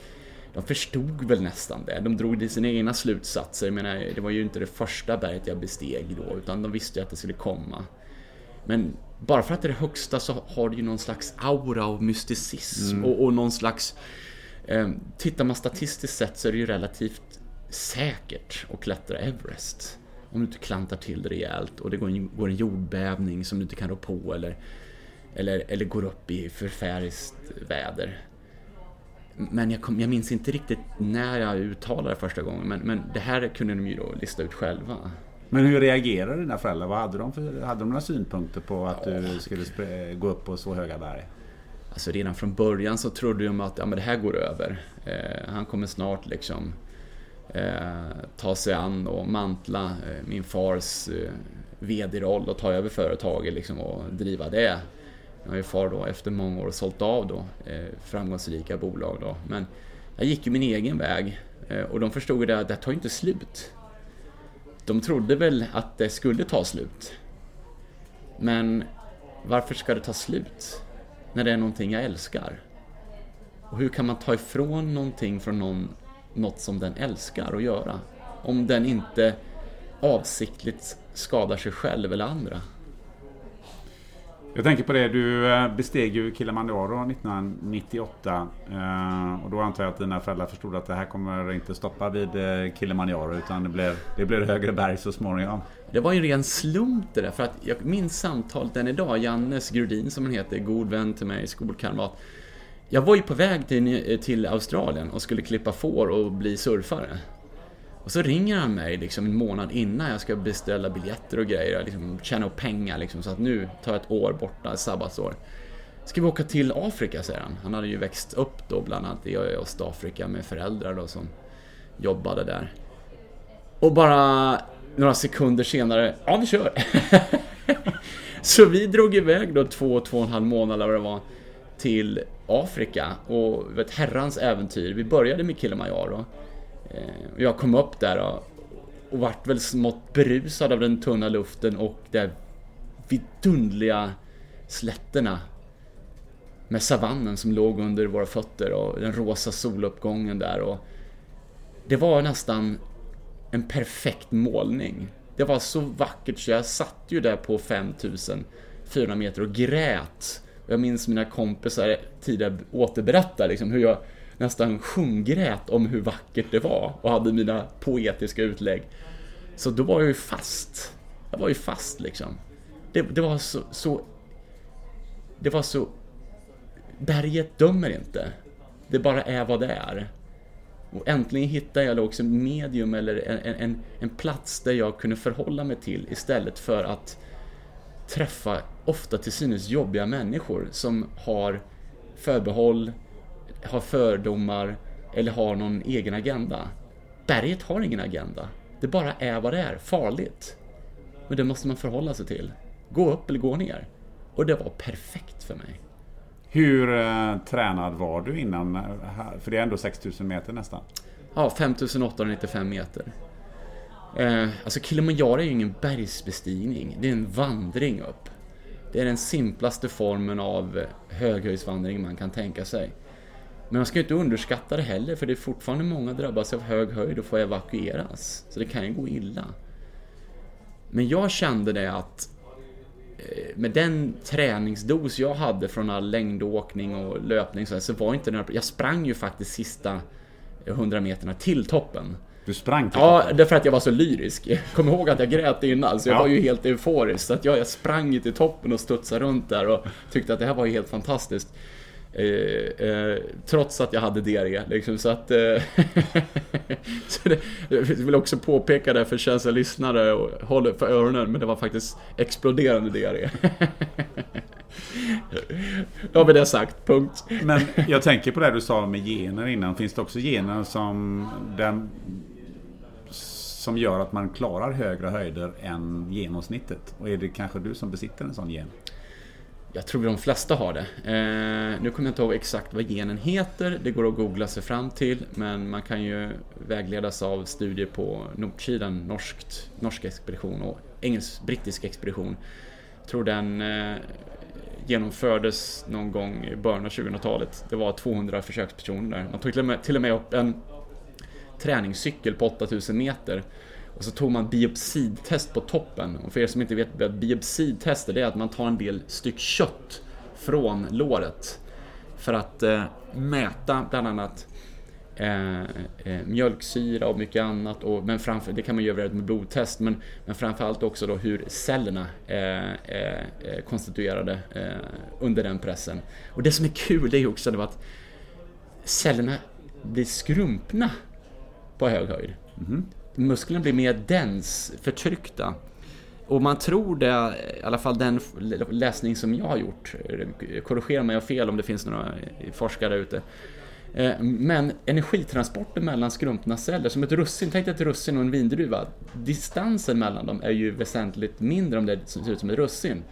de förstod väl nästan det. De drog sina egna slutsatser. Jag menar, det var ju inte det första berget jag besteg då, utan de visste ju att det skulle komma. Men bara för att det är det högsta så har det ju någon slags aura av mysticism mm. och, och, någon slags... Eh, tittar man statistiskt sett så är det ju relativt säkert att klättra Everest. Om du inte klantar till det rejält och det går en, går en jordbävning som du inte kan rå på eller, eller, eller går upp i förfäriskt väder. Men jag, kom, jag, minns inte riktigt när jag uttalade det första gången. Men, men det här kunde de ju då lista ut själva. Men hur reagerade dina föräldrar? Vad hade de för, hade de några synpunkter på att ja. du skulle gå upp på så höga berg? Alltså redan från början så trodde de att ja, men det här går över. Eh, han kommer snart liksom eh, ta sig an och mantla eh, min fars eh, VD-roll och ta över företaget liksom, och driva det. Nu har ju far då efter många år sålt av då, eh, framgångsrika bolag då. Men jag gick ju min egen väg eh, och de förstod ju det att det tar ju inte slut. De trodde väl att det skulle ta slut. Men varför ska det ta slut? När det är någonting jag älskar. Och hur kan man ta ifrån någonting från någon, något som den älskar att göra? Om den inte avsiktligt skadar sig själv eller andra. Jag tänker på det, du eh, besteg ju Kilimanjaro 1998 eh, och då antar jag att dina föräldrar förstod att det här kommer inte stoppa vid eh, Kilimanjaro utan det blir, det blev högre berg så småningom. Det var ju en ren slump det där, för att jag minns samtalet än idag, Jannes Grudin som han heter, god vän till mig, skolkamrat. Jag var ju på väg till, till Australien och skulle klippa får och bli surfare. Och så ringer han mig liksom en månad innan jag ska beställa biljetter och grejer, liksom tjäna upp pengar liksom, så att nu tar jag ett år borta, ett sabbatsår. Ska vi åka till Afrika, säger han. Han hade ju växt upp då bland annat i Östafrika med föräldrar då som jobbade där. Och bara några sekunder senare, ja vi kör! (laughs) så vi drog iväg då två, två och en halv månad eller vad det var till Afrika och ett herrans äventyr. Vi började med Kilimanjaro Eh, jag kom upp där och, och vart väl smått berusad av den tunna luften och de vidundliga slätterna med savannen som låg under våra fötter och den rosa soluppgången där och det var nästan en perfekt målning. Det var så vackert så jag satt ju där på 5400 meter och grät. Jag minns mina kompisar tidigare återberätta liksom hur jag nästan sjunggrät om hur vackert det var och hade mina poetiska utlägg. Så då var jag ju fast. Jag var ju fast liksom. Det, det var så, så... Det var så... Berget dömer inte. Det bara är vad det är. Och äntligen hittade jag också medium eller en, en, en plats där jag kunde förhålla mig till istället för att träffa ofta till synes jobbiga människor som har förbehåll, har fördomar eller har någon egen agenda. Berget har ingen agenda. Det bara är vad det är, farligt. Men det måste man förhålla sig till. Gå upp eller gå ner. Och det var perfekt för mig. Hur eh, tränad var du innan? Eh, för det är ändå 6000 meter nästan. Ja, 5895 meter. Eh, alltså Kilimanjaro är ju ingen bergsbestigning. Det är en vandring upp. Det är den simplaste formen av höghöjdsvandring man kan tänka sig. Men man ska ju inte underskatta det heller för det är fortfarande många drabbas av hög höjd och får evakueras. Så det kan ju gå illa. Men jag kände det att eh, med den träningsdos jag hade från all längdåkning och löpning så var inte den Jag sprang ju faktiskt sista 100 meterna till toppen. Du sprang till Ja, därför att jag var så lyrisk. (laughs) Kommer ihåg att jag grät innan, så jag Ja. var ju helt euforisk. Så att jag, jag sprang till toppen och studsade runt där och tyckte att det här var ju helt fantastiskt. Eh, eh, trots att jag hade diarré liksom, så att... Eh, (laughs) så det, jag vill också påpeka det för känsliga lyssnare och håll för öronen, men det var faktiskt exploderande diarré. (laughs) Då har vi det sagt, punkt. Men jag tänker på det du sa med gener innan. Finns det också gener som, den, som gör att man klarar högre höjder än genomsnittet? Och är det kanske du som besitter en sån gen? Jag tror de flesta har det. Eh, nu kommer jag inte ihåg exakt vad genen heter. Det går att googla sig fram till. Men man kan ju vägledas av studier på nordsidan, norskt, norsk expedition och engelsk-brittisk expedition. Jag tror den eh, genomfördes någon gång i början av 2000-talet. Det var 200 försökspersoner där. Man tog till och med, till och med upp en träningscykel på 8000 meter. Och så tog man biopsidtest på toppen. Och för er som inte vet vad biopsidtest är, det är att man tar en del styck kött från låret. För att eh, mäta bland annat eh, eh, mjölksyra och mycket annat. Och, men framför, det kan man göra med blodtest. Men, men framförallt också då hur cellerna är eh, eh, konstituerade eh, under den pressen. Och det som är kul det är också det att cellerna blir skrumpna på hög höjd. Mhm. Musklerna blir mer dens, förtryckta. Och man tror det, i alla fall den läsning som jag har gjort, korrigera mig om jag har fel om det finns några forskare ute. Eh, men energitransporten mellan skrumpna celler, som ett russin, tänk dig ett russin och en vindruva. Distansen mellan dem är ju väsentligt mindre om det ser ut som ett russin.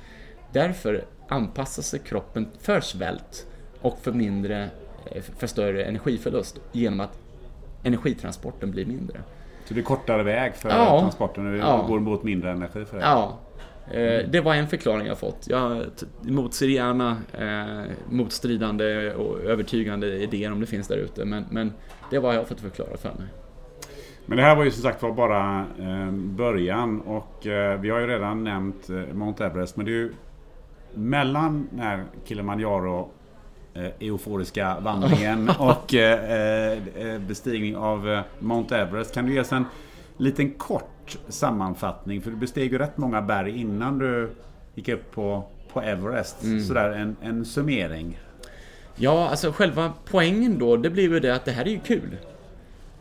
Därför anpassar sig kroppen för svält och för mindre, eh, för större energiförlust genom att energitransporten blir mindre. Så det är kortare väg för Ja. transporten och det Ja. går mot mindre energi för det? Ja, eh, det var en förklaring jag fått. Jag motser gärna eh, motstridande och övertygande idéer om det finns där ute. Men, men det var jag fått förklara för mig. Men det här var ju som sagt var bara eh, början och eh, vi har ju redan nämnt eh, Mount Everest men det är ju mellan den här Kilimanjaro euforiska vandringen (laughs) och eh, eh, bestigning av eh, Mount Everest. Kan du ge oss en liten kort sammanfattning? För du besteg ju rätt många berg innan du gick upp på, på Everest. Sådär en, en summering. Ja, alltså själva poängen då, det blir ju det att det här är ju kul.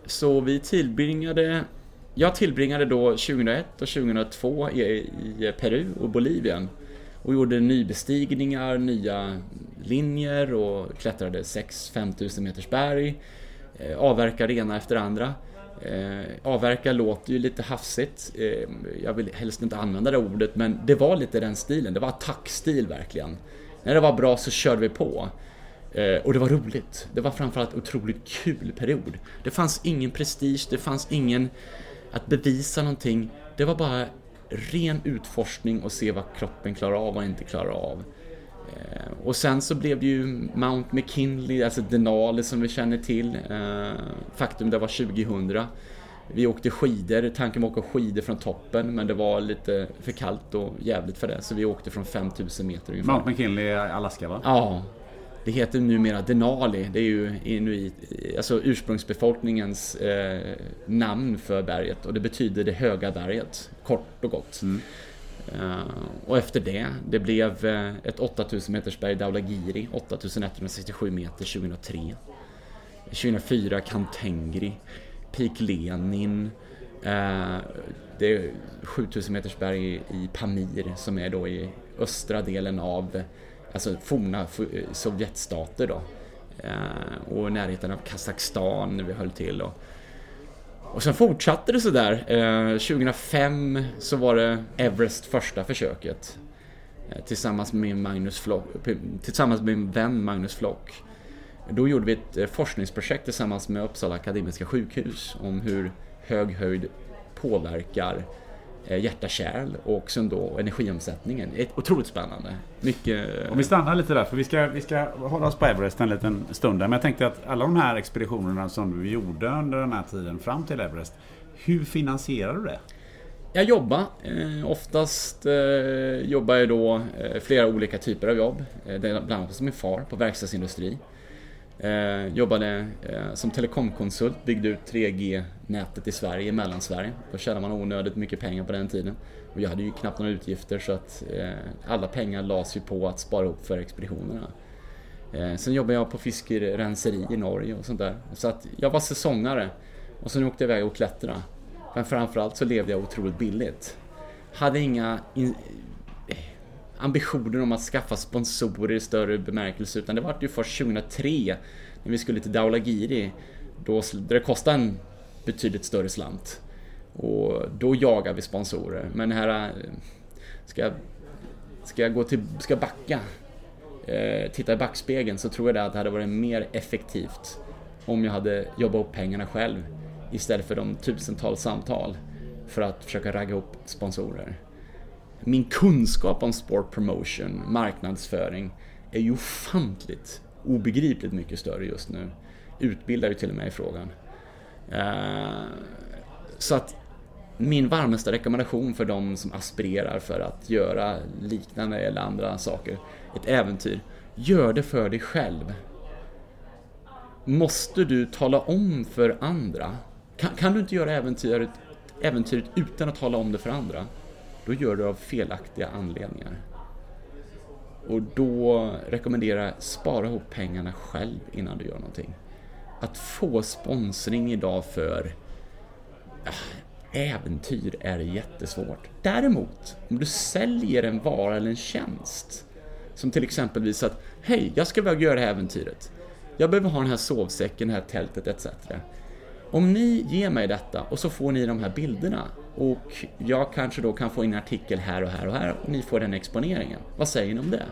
Så vi tillbringade... Jag tillbringade då 2001 och 2002 i, i Peru och Bolivien. Och gjorde nybestigningar, nya linjer och klättrade 6-5 meters berg. Eh, Avverkade ena efter andra. Eh, Avverka låter ju lite hafsigt. Eh, jag vill helst inte använda det ordet, men det var lite den stilen. Det var attackstil verkligen. När det var bra så körde vi på. Och det var roligt. Det var framförallt otroligt kul period. Det fanns ingen prestige, det fanns ingen att bevisa någonting. Det var bara ren utforskning och se vad kroppen klarar av och inte klarar av. Eh, och sen så blev det ju Mount McKinley, alltså Denali som vi känner till. Eh, faktum, det var 2000. Vi åkte skidor, tanken var att åka skidor från toppen men det var lite för kallt och jävligt för det så vi åkte från 5000 meter ungefär. Mount McKinley i Alaska va? Ja, det heter numera Denali. Det är ju inuit, alltså ursprungsbefolkningens eh, namn för berget och det betyder det höga berget, kort och gott. Eh, och efter det, det blev eh, ett 8000 meters berg Daulagiri, 8167 meter 2003. 2004 Kantengri, Peak Lenin, eh, det är 7000 meters berg i Pamir som är då i östra delen av alltså forna Sovjetstater då. Eh, och i närheten av Kazakstan vi höll till. Och, och sen fortsatte det sådär. Eh, 2005 så var det Everest första försöket. Eh, tillsammans med min, Magnus Flock, tillsammans med min vän Magnus Flock. Då gjorde vi ett forskningsprojekt tillsammans med Uppsala Akademiska sjukhus om hur hög höjd påverkar eh, hjärta-kärl och sen då energiomsättningen. Ett, otroligt spännande. Mycket... Om vi stannar lite där, för vi ska, vi ska hålla oss på Everest en liten stund. Där. Men jag tänkte att alla de här expeditionerna som du gjorde under den här tiden fram till Everest. Hur finansierar du det? Jag jobbar. Eh, oftast eh, jobbar jag då eh, flera olika typer av jobb. Eh, bland annat hos min far på verkstadsindustri. Eh, jobbade eh, som telekomkonsult, byggde ut 3G-nätet i Sverige, i Mellansverige. Då tjänade man onödigt mycket pengar på den tiden. Och jag hade ju knappt några utgifter så att eh, alla pengar lades ju på att spara upp för expeditionerna. Eh, sen jobbade jag på fiskerenseri i Norge och sånt där. Så att jag var säsongare. Och sen åkte jag iväg och klättrade. Men framförallt så levde jag otroligt billigt. Hade inga in, ambitioner om att skaffa sponsorer i större bemärkelse utan det var ju först 2003 när vi skulle till Daulagiri då det kostade en betydligt större slant. Och då jagar vi sponsorer. Men här eh, ska jag, ska jag gå till, ska jag backa, eh, titta i backspegeln så tror jag att det hade varit mer effektivt om jag hade jobbat upp pengarna själv istället för de tusentals samtal för att försöka ragga upp sponsorer. Min kunskap om sport promotion, marknadsföring, är ju ofantligt, obegripligt mycket större just nu. Utbildar ju till och med i frågan. Eh, så att min varmaste rekommendation för de som aspirerar för att göra liknande eller andra saker, ett äventyr, gör det för dig själv. Måste du tala om för andra? Kan, kan du inte göra äventyret, äventyret utan att tala om det för andra? Då gör du det av felaktiga anledningar. Och då rekommenderar jag spara ihop pengarna själv innan du gör någonting. Att få sponsring idag för äh, äventyr är jättesvårt. Däremot, om du säljer en vara eller en tjänst, som till exempelvis att Hej, jag ska iväg göra det här äventyret. Jag behöver ha den här sovsäcken, det här tältet etc. Om ni ger mig detta och så får ni de här bilderna och jag kanske då kan få in en artikel här och här och här och ni får den exponeringen. Vad säger ni om det?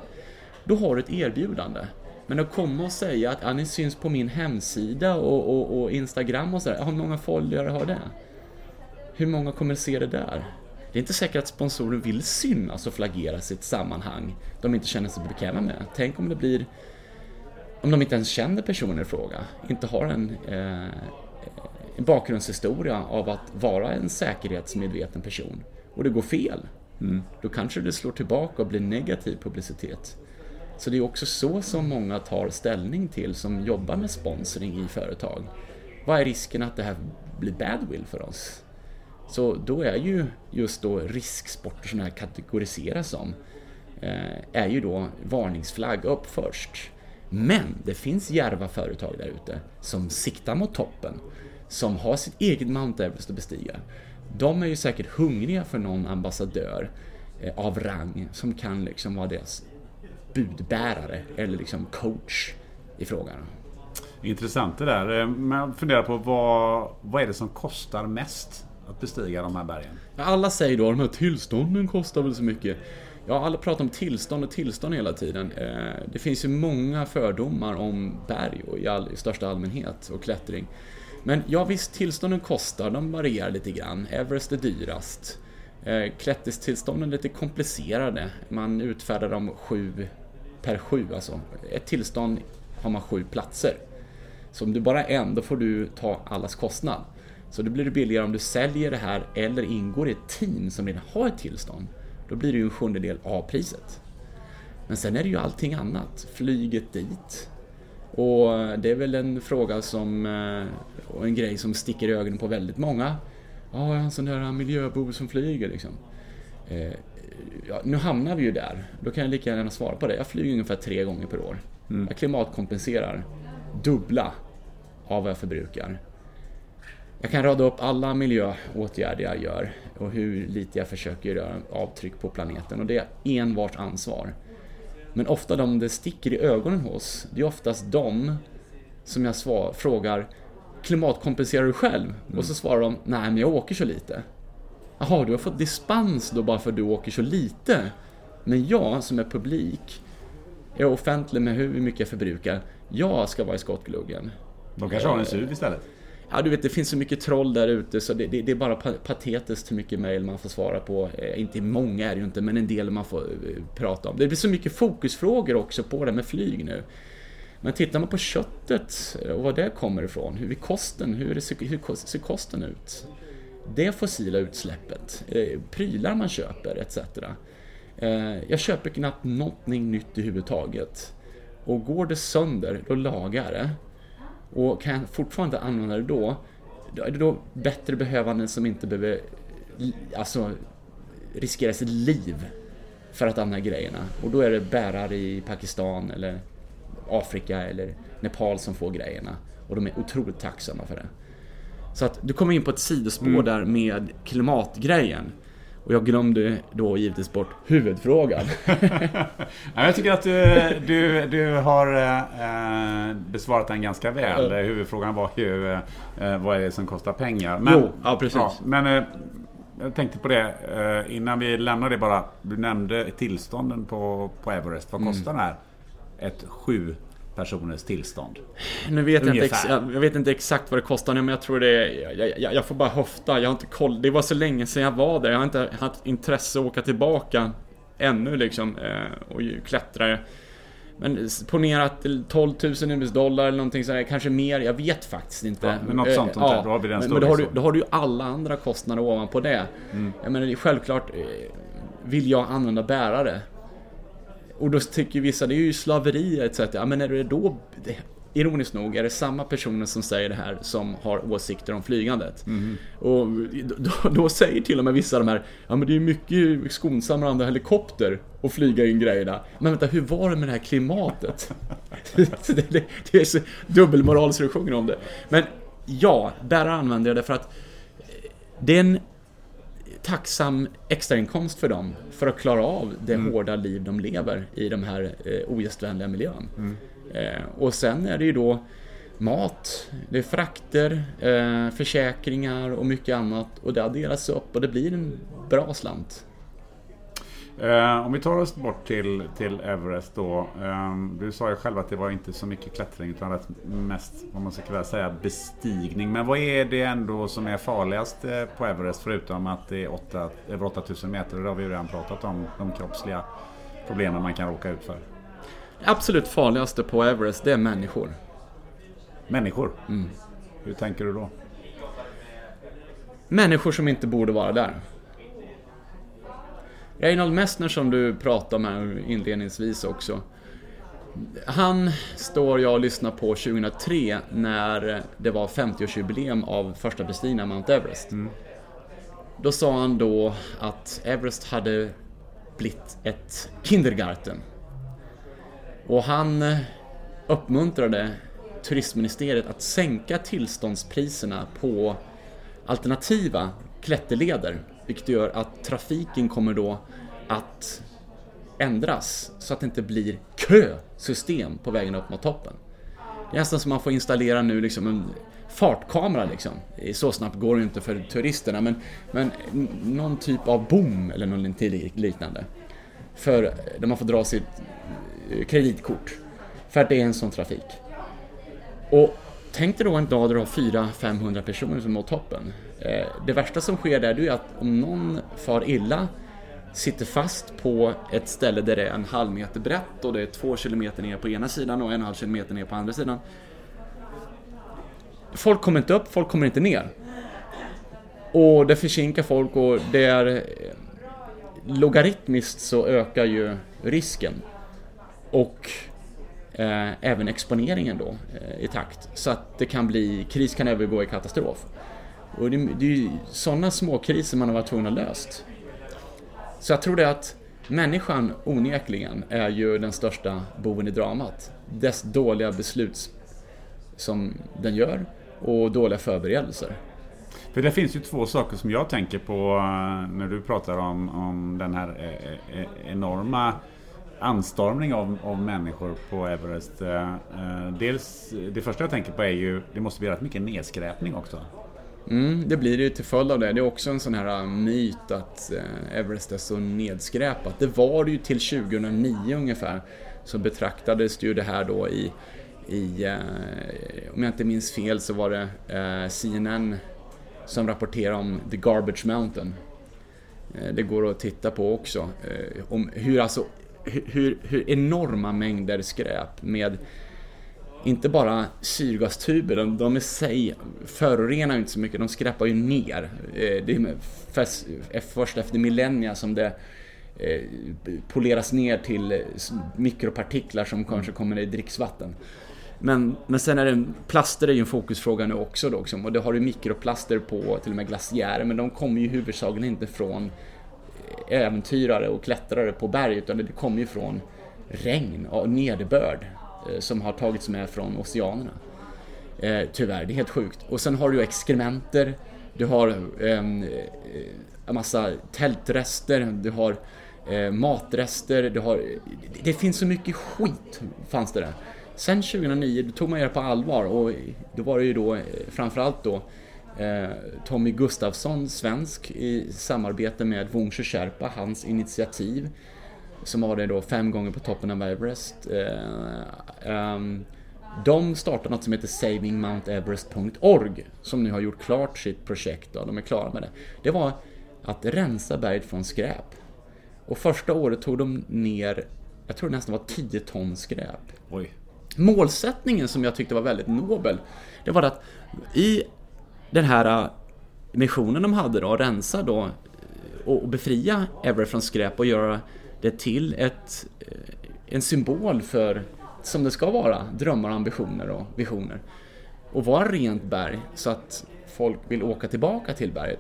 Då har du ett erbjudande. Men att komma och säga att ja, ni syns på min hemsida och, och, och Instagram och sådär. Hur många följare har det? Hur många kommer se det där? Det är inte säkert att sponsorer vill synas och flaggeras i ett sammanhang de inte känner sig bekväma med. Tänk om det blir om de inte ens känner personen i fråga, inte har en, eh, en bakgrundshistoria av att vara en säkerhetsmedveten person och det går fel. Mm. Då kanske det slår tillbaka och blir negativ publicitet. Så det är också så som många tar ställning till som jobbar med sponsring i företag. Vad är risken att det här blir badwill för oss? Så då är ju just då risksporter som det här kategoriseras som eh, är ju då varningsflagg upp först. Men det finns järva företag där ute som siktar mot toppen, som har sitt eget Mount Everest att bestiga. De är ju säkert hungriga för någon ambassadör eh, av rang som kan liksom vara deras budbärare eller liksom coach i frågan. Intressant det där. Eh, men funderar på vad, vad är det som kostar mest att bestiga de här bergen? Alla säger då att de här tillstånden kostar väl så mycket. Ja, alla pratar om tillstånd och tillstånd hela tiden. Eh, det finns ju många fördomar om berg och i, all, i största allmänhet och klättring. Men ja, visst, tillstånden kostar, de varierar lite grann. Everest är dyrast. Eh, Klättringstillstånden är lite komplicerade. Man utfärdar dem sju per sju, alltså. Ett tillstånd har man sju platser. Så om du bara är en, då får du ta allas kostnad. Så då blir det billigare om du säljer det här eller ingår i ett team som redan har ett tillstånd. Då blir det ju en sjundedel av priset. Men sen är det ju allting annat. Flyget dit. Och det är väl en fråga som, eh, och en grej som sticker i ögonen på väldigt många. Ja, en sån där miljöbov som flyger liksom. Eh, ja, nu hamnar vi ju där. Då kan jag lika gärna svara på det. Jag flyger ungefär tre gånger per år. Mm. Jag klimatkompenserar dubbla av vad jag förbrukar. Jag kan rada upp alla miljöåtgärder jag gör och hur lite jag försöker göra avtryck på planeten och det är enbart ansvar. Men ofta de det sticker i ögonen hos, det är oftast de som jag svar, frågar klimatkompenserar du själv? Mm. Och så svarar de, nej men jag åker så lite. Jaha, du har fått dispens då bara för att du åker så lite? Men jag som är publik, är offentlig med hur mycket jag förbrukar, jag ska vara i skottgluggen. De kanske har en SUV istället? Ja, du vet, det finns så mycket troll där ute så det, det, det är bara patetiskt hur mycket mail man får svara på. Eh, inte många är det ju inte, men en del man får eh, prata om. Det blir så mycket fokusfrågor också på det med flyg nu. Men tittar man på köttet eh, och var det kommer ifrån, hur, kosten, hur, hur ser kosten ut? Det fossila utsläppet, eh, prylar man köper etc. Eh, jag köper knappt någonting nytt överhuvudtaget. Och går det sönder, då lagar jag det. Och kan jag fortfarande använda det då, då är det då bättre behövande som inte behöver alltså, riskera sitt liv för att använda grejerna. Och då är det bärare i Pakistan eller Afrika eller Nepal som får grejerna. Och de är otroligt tacksamma för det. Så att du kommer in på ett sidospår mm. där med klimatgrejen. Och jag glömde då givetvis bort huvudfrågan. (laughs) jag tycker att du, du, du har eh, besvarat den ganska väl. Huvudfrågan var ju eh, vad är det som kostar pengar. Men, jo, ja precis. Ja, men eh, jag tänkte på det innan vi lämnar det bara. Du nämnde tillstånden på, på Everest. Vad kostar mm. den här? Ett sju personers tillstånd. Nu vet jag, inte jag vet inte exakt vad det kostar nu men jag tror det är, jag, jag, jag, får bara höfta. Jag har inte koll. Det var så länge sedan jag var där. Jag har inte haft intresse att åka tillbaka ännu liksom eh, och klättra. Men ponera att 12 000 US dollar eller någonting sådär, kanske mer, jag vet faktiskt inte. Ja, men något sånt, eh, ja, då har vi den men, men då, har du, då har du ju alla andra kostnader ovanpå det. Mm. Jag menar, självklart eh, vill jag använda bärare. Och då tycker vissa det är ju slaveri etc. Ja, men är det då, ironiskt nog, är det samma personer som säger det här som har åsikter om flygandet. Mm. Och då, då, säger till och med vissa av de här, ja men det är mycket skonsammare att använda helikopter och flyga in grejerna. Men vänta, hur var det med det här klimatet? (laughs) det, det, det, är så dubbelmoral så du sjunger om det. Men ja, där använder jag det för att det är en tacksam extrainkomst för dem för att klara av det mm. hårda liv de lever i de här eh, ogästvänliga miljön. Mm. Eh, och sen är det ju då mat, det är frakter, eh, försäkringar och mycket annat och det adderas upp och det blir en bra slant. Eh, om vi tar oss bort till, till Everest då. Eh, du sa ju själv att det var inte så mycket klättring utan rätt mest, vad man ska säga, bestigning. Men vad är det ändå som är farligast eh, på Everest förutom att det är 8, över 8000 meter? Det har vi ju redan pratat om, de kroppsliga problemen man kan råka ut för. Det absolut farligaste på Everest, det är människor. Människor? Mm. Hur tänker du då? Människor som inte borde vara där. Reinhold Messner som du pratade om här inledningsvis också. Han står jag och lyssnar på 2003 när det var 50-årsjubileum av första bestigningen av Mount Everest. Mm. Då sa han då att Everest hade blivit ett kindergarten. Och han uppmuntrade turistministeriet att sänka tillståndspriserna på alternativa klätterleder vilket gör att trafiken kommer då att ändras så att det inte blir kösystem på vägen upp mot toppen. Det är nästan som man får installera nu liksom en fartkamera liksom. Så snabbt går det inte för turisterna men, men någon typ av bom eller något liknande. För där man får dra sitt eh, kreditkort. För att det är en sån trafik. Och tänk dig då en dag där du har 400-500 personer som mår toppen. Eh, det värsta som sker där är att om någon far illa sitter fast på ett ställe där det är en halv meter brett och det är två kilometer ner på ena sidan och en halv kilometer ner på andra sidan. Folk kommer inte upp, folk kommer inte ner. Och det försinkar folk och det är eh, logaritmiskt så ökar ju risken. Och eh, även exponeringen då eh, i takt. Så att det kan bli, kris kan övergå i katastrof. Och det, det är ju sådana småkriser man har varit tvungen att löst. Så jag tror det att människan onekligen är ju den största boven i dramat. Dess dåliga beslut som den gör och dåliga förberedelser. För det finns ju två saker som jag tänker på eh, när du pratar om, om den här eh, eh, enorma anstormning av, av människor på Everest. Eh, eh, dels, det första jag tänker på är ju, det måste bli rätt mycket nedskräpning också. Mm, det blir det ju till följd av det. Det är också en sån här eh, myt att Everest är så nedskräpat. Det var det ju till 2009 ungefär. Så betraktades ju det här då i i om jag inte minns fel så var det CNN som rapporterade om The Garbage Mountain. Det går att titta på också. Om hur, alltså, hur, hur enorma mängder skräp med inte bara syrgastuber, de, de i sig förorenar inte så mycket, de skräpar ju ner. Eh, det är eh, först efter millennia som det eh, poleras ner till mikropartiklar som kanske kommer i dricksvatten. Men, men sen är det, plaster är ju en fokusfråga nu också då, liksom, och det har du mikroplaster på till och med glaciärer, men de kommer ju huvudsakligen inte från äventyrare och klättrare på berg, utan det kommer ju från regn och nederbörd eh, som har tagits med från oceanerna. Eh, tyvärr, det är helt sjukt. Och sen har du exkrementer, du har ehm, eh, en massa tältrester, du har eh, matrester, du har... Det finns så mycket skit, fanns det där. Sen 2009, då tog man det på allvar och då var det ju då eh, framförallt då eh, Tommy Gustafsson, svensk, i samarbete med Wungsche Sherpa, hans initiativ som har det då fem gånger på toppen av Everest. Eh, ehm, de startar något som heter savingmounteverest.org som nu har gjort klart sitt projekt och de är klara med det. Det var att rensa berget från skräp. Och första året tog de ner, jag tror det nästan var 10 ton skräp. Oj. Målsättningen som jag tyckte var väldigt nobel, det var att i den här äh, missionen de hade då, rensa då eh, och befria Ever från skräp och göra det till ett, eh, en symbol för, som det ska vara, drömmar, ambitioner och visioner. Och vara rent berg så att folk vill åka tillbaka till berget.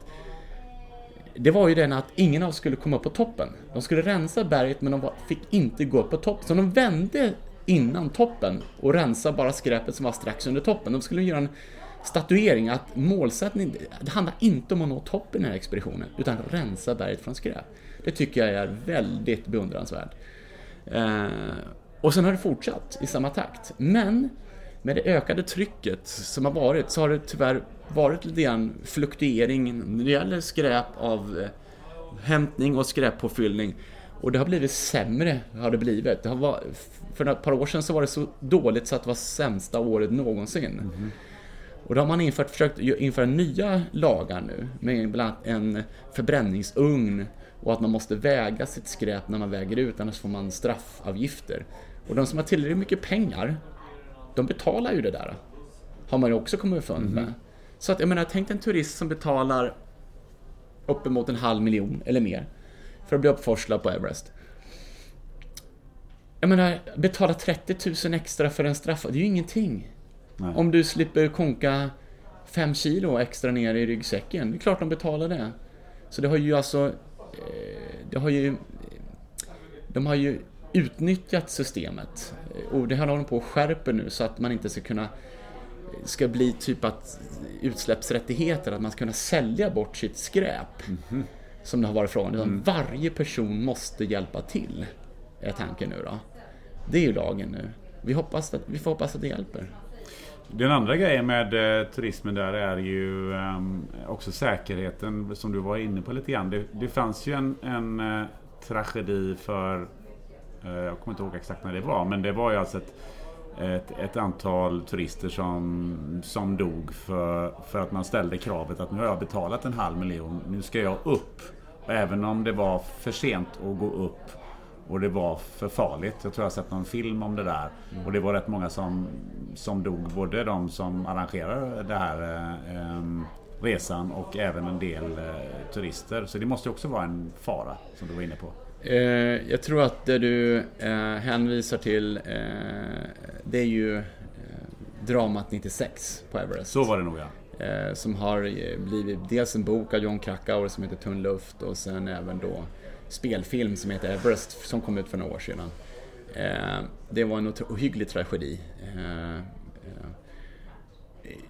Det var ju den att ingen av oss skulle komma upp på toppen. De skulle rensa berget men de fick inte gå upp på toppen. Så de vände innan toppen och rensa bara skräpet som var strax under toppen. De skulle göra en statuering att målsättningen, det handlar inte om att nå toppen i den här expeditionen, utan rensa berget från skräp. Det tycker jag är väldigt beundransvärt. Eh, och sen har det fortsatt i samma takt. Men med det ökade trycket som har varit så har det tyvärr varit lite grann fluktuering när det gäller skräp av eh, hämtning och skräppåfyllning. Och det har blivit sämre, har det blivit. Det har varit, för ett par år sedan så var det så dåligt så att det var sämsta året någonsin. Mm. Och då har man infört, försökt införa nya lagar nu med bland annat en förbränningsugn och att man måste väga sitt skräp när man väger ut, annars får man straffavgifter. Och de som har tillräckligt mycket pengar, de betalar ju det där. Har man ju också kommit fund med. Mm. Så att jag menar, tänk en turist som betalar uppemot en halv miljon eller mer för att bli uppforslad på Everest. Jag menar, betala 30 000 extra för en straff, det är ju ingenting. Nej. Om du slipper konka 5 kilo extra ner i ryggsäcken, det är klart de betalar det. Så det har ju alltså Eh, det har ju, de har ju utnyttjat systemet och det här håller de på att skärpa nu så att man inte ska kunna ska bli typ att utsläppsrättigheter, att man ska kunna sälja bort sitt skräp mm -hmm. som det har varit från. Mm. Varje person måste hjälpa till, är tanken nu då. Det är ju lagen nu. Vi, hoppas att, vi får hoppas att det hjälper. Den andra grejen med eh, turismen där är ju eh, också säkerheten som du var inne på lite grann. Det, det fanns ju en, en eh, tragedi för, eh, jag kommer inte ihåg exakt när det var, men det var ju alltså ett, ett, ett, antal turister som, som dog för, för att man ställde kravet att nu har jag betalat en halv miljon, nu ska jag upp. även om det var för sent att gå upp och det var för farligt. Jag tror jag har sett någon film om det där. Mm. Och det var rätt många som, som dog. Både de som arrangerade den här eh, resan och även en del eh, turister. Så det måste också vara en fara som du var inne på. Eh, jag tror att det du eh, hänvisar till eh, det är ju eh, dramat 96 på Everest. Så var det nog ja. som har blivit dels en bok av John Krakauer som heter Tunn luft och sen även då spelfilm som heter Everest som kom ut för några år sedan. Eh, det var en ohygglig tragedi. Eh, eh,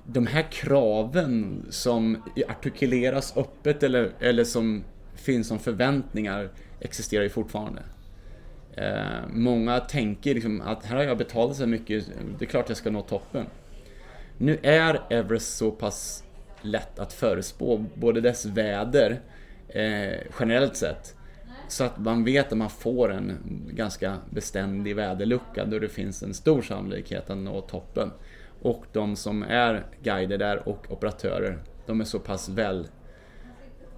de här kraven som artikuleras öppet eller, eller som finns som förväntningar existerar ju fortfarande. Många tänker liksom att här har jag betalat så mycket, det är klart jag ska nå toppen. Nu är Everest så pass lätt att förespå, både dess väder eh, generellt sett så att man vet att man får en ganska beständig väderlucka då det finns en stor sannolikhet att nå toppen. Och de som är guider där och operatörer, de är så pass väl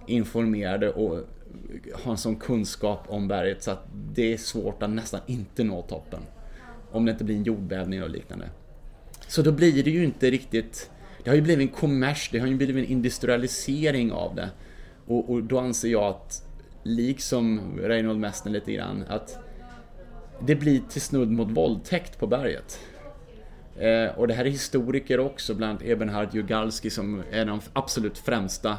informerade och har en sån kunskap om berget så att det är svårt att nästan inte nå toppen. Om det inte blir en jordbävning och liknande. Så då blir det ju inte riktigt... Det har ju blivit en kommers, det har ju blivit en industrialisering av det. Och, och då anser jag att, liksom Reinhold Messner lite grann, att det blir till snudd mot våldtäkt på berget. Eh, och det här är historiker också, bland annat Ebenhard Jugalski som är de absolut främsta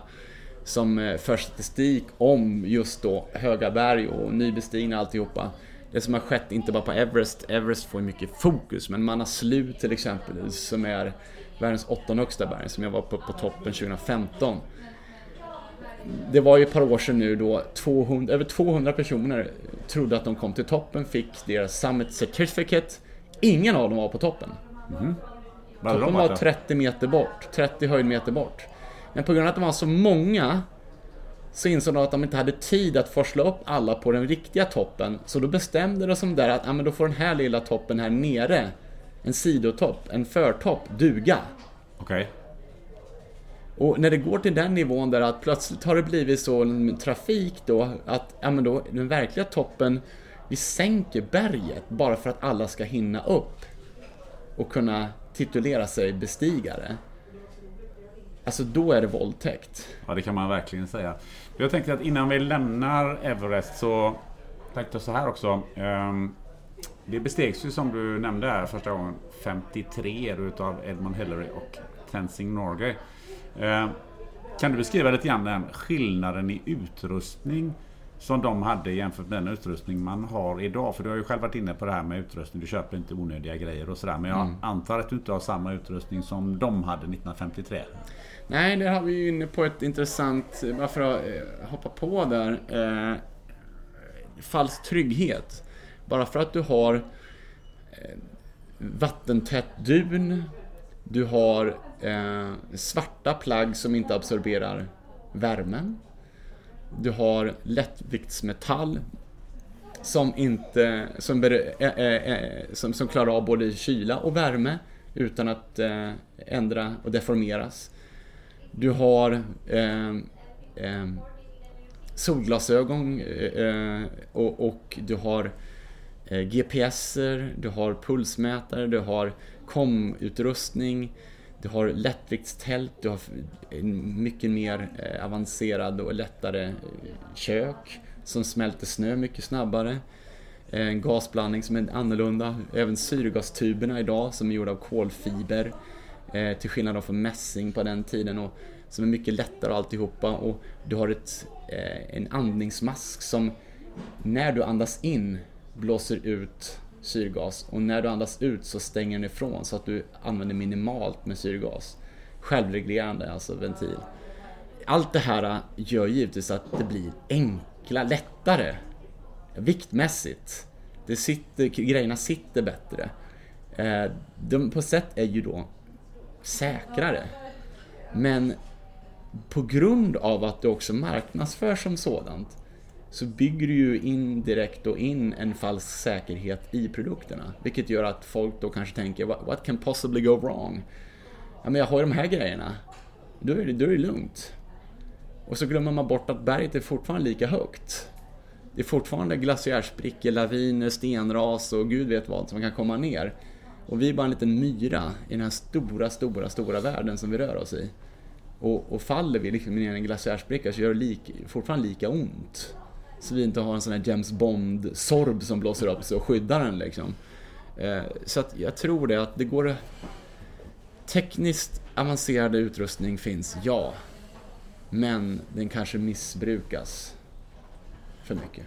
som eh, för statistik om just då höga berg och nybestigna alltihopa. Det som har skett, inte bara på Everest, Everest får ju mycket fokus, men Manaslu till exempel, som är världens åttonde högsta berg, som jag var på, på toppen 2015. Det var ju ett par år sedan nu då 200, över 200 personer trodde att de kom till toppen, fick deras Summit Certificate. Ingen av dem var på toppen. Mm. Toppen var varit då? 30 meter bort, 30 höjdmeter bort. Men på grund av att de var så många så insåg de att de inte hade tid att forsla upp alla på den riktiga toppen. Så då bestämde de som där att ja, men då får den här lilla toppen här nere, en sidotopp, en förtopp, duga. Okej. Och när det går till den nivån där att plötsligt har det blivit så trafik då att ja, men då, den verkliga toppen, vi sänker berget bara för att alla ska hinna upp och kunna titulera sig bestigare. Alltså då är det våldtäkt. Ja, det kan man verkligen säga. Jag tänkte att innan vi lämnar Everest så tänkte jag så här också. Ehm, det bestegs ju som du nämnde här första gången 53 utav Edmund Hillary och Tenzing Norgay. Ehm, Kan du beskriva lite grann den skillnaden i utrustning som de hade jämfört med den utrustning man har idag? För du har ju själv varit inne på det här med utrustning. Du köper inte onödiga grejer och sådär. Men jag Mm. antar att du inte har samma utrustning som de hade 1953. Nej, det har vi ju inne på ett intressant, varför jag eh, hoppa på där, eh, falsk trygghet. Bara för att du har eh, vattentätt dun, du har eh, svarta plagg som inte absorberar värmen, du har lättviktsmetall som inte som, ber- eh, eh, eh, som, som klarar av både kyla och värme utan att eh, ändra och deformeras. Du har eh, eh, solglasögon eh, eh och, och du har eh, GPSer, du har pulsmätare, du har komutrustning, du har lättviktstält, du har mycket mer avancerade avancerad och lättare eh, kök som smälter snö mycket snabbare. Eh, en gasblandning som är annorlunda. Även syrgastuberna idag som är gjorda av kolfiber. Till skillnad från mässing på den tiden och som är mycket lättare och alltihopa. Och du har ett, en andningsmask som när du andas in blåser ut syrgas och när du andas ut så stänger den ifrån så att du använder minimalt med syrgas. Självreglerande, alltså ventil. Allt det här gör givetvis att det blir enkla, lättare viktmässigt. Det sitter, grejerna sitter bättre. Eh, de på sätt är ju då säkrare. Men på grund av att det också marknadsförs som sådant så bygger du ju indirekt då in en falsk säkerhet i produkterna. Vilket gör att folk då kanske tänker what, can possibly go wrong? Ja men jag har ju de här grejerna. Då är det, då är det lugnt. Och så glömmer man bort att berget är fortfarande lika högt. Det är fortfarande glaciärsprickor, laviner, stenras och gud vet vad som kan komma ner. Och vi är bara en liten myra i den här stora, stora, stora världen som vi rör oss i. Och, och faller vi liksom ner i en glaciärspricka så gör det lik, fortfarande lika ont. Så vi inte har en sån här James Bond-sorb som blåser upp sig och skyddar den liksom. Eh, så att jag tror det att det går... Tekniskt avancerad utrustning finns, ja. Men den kanske missbrukas för mycket.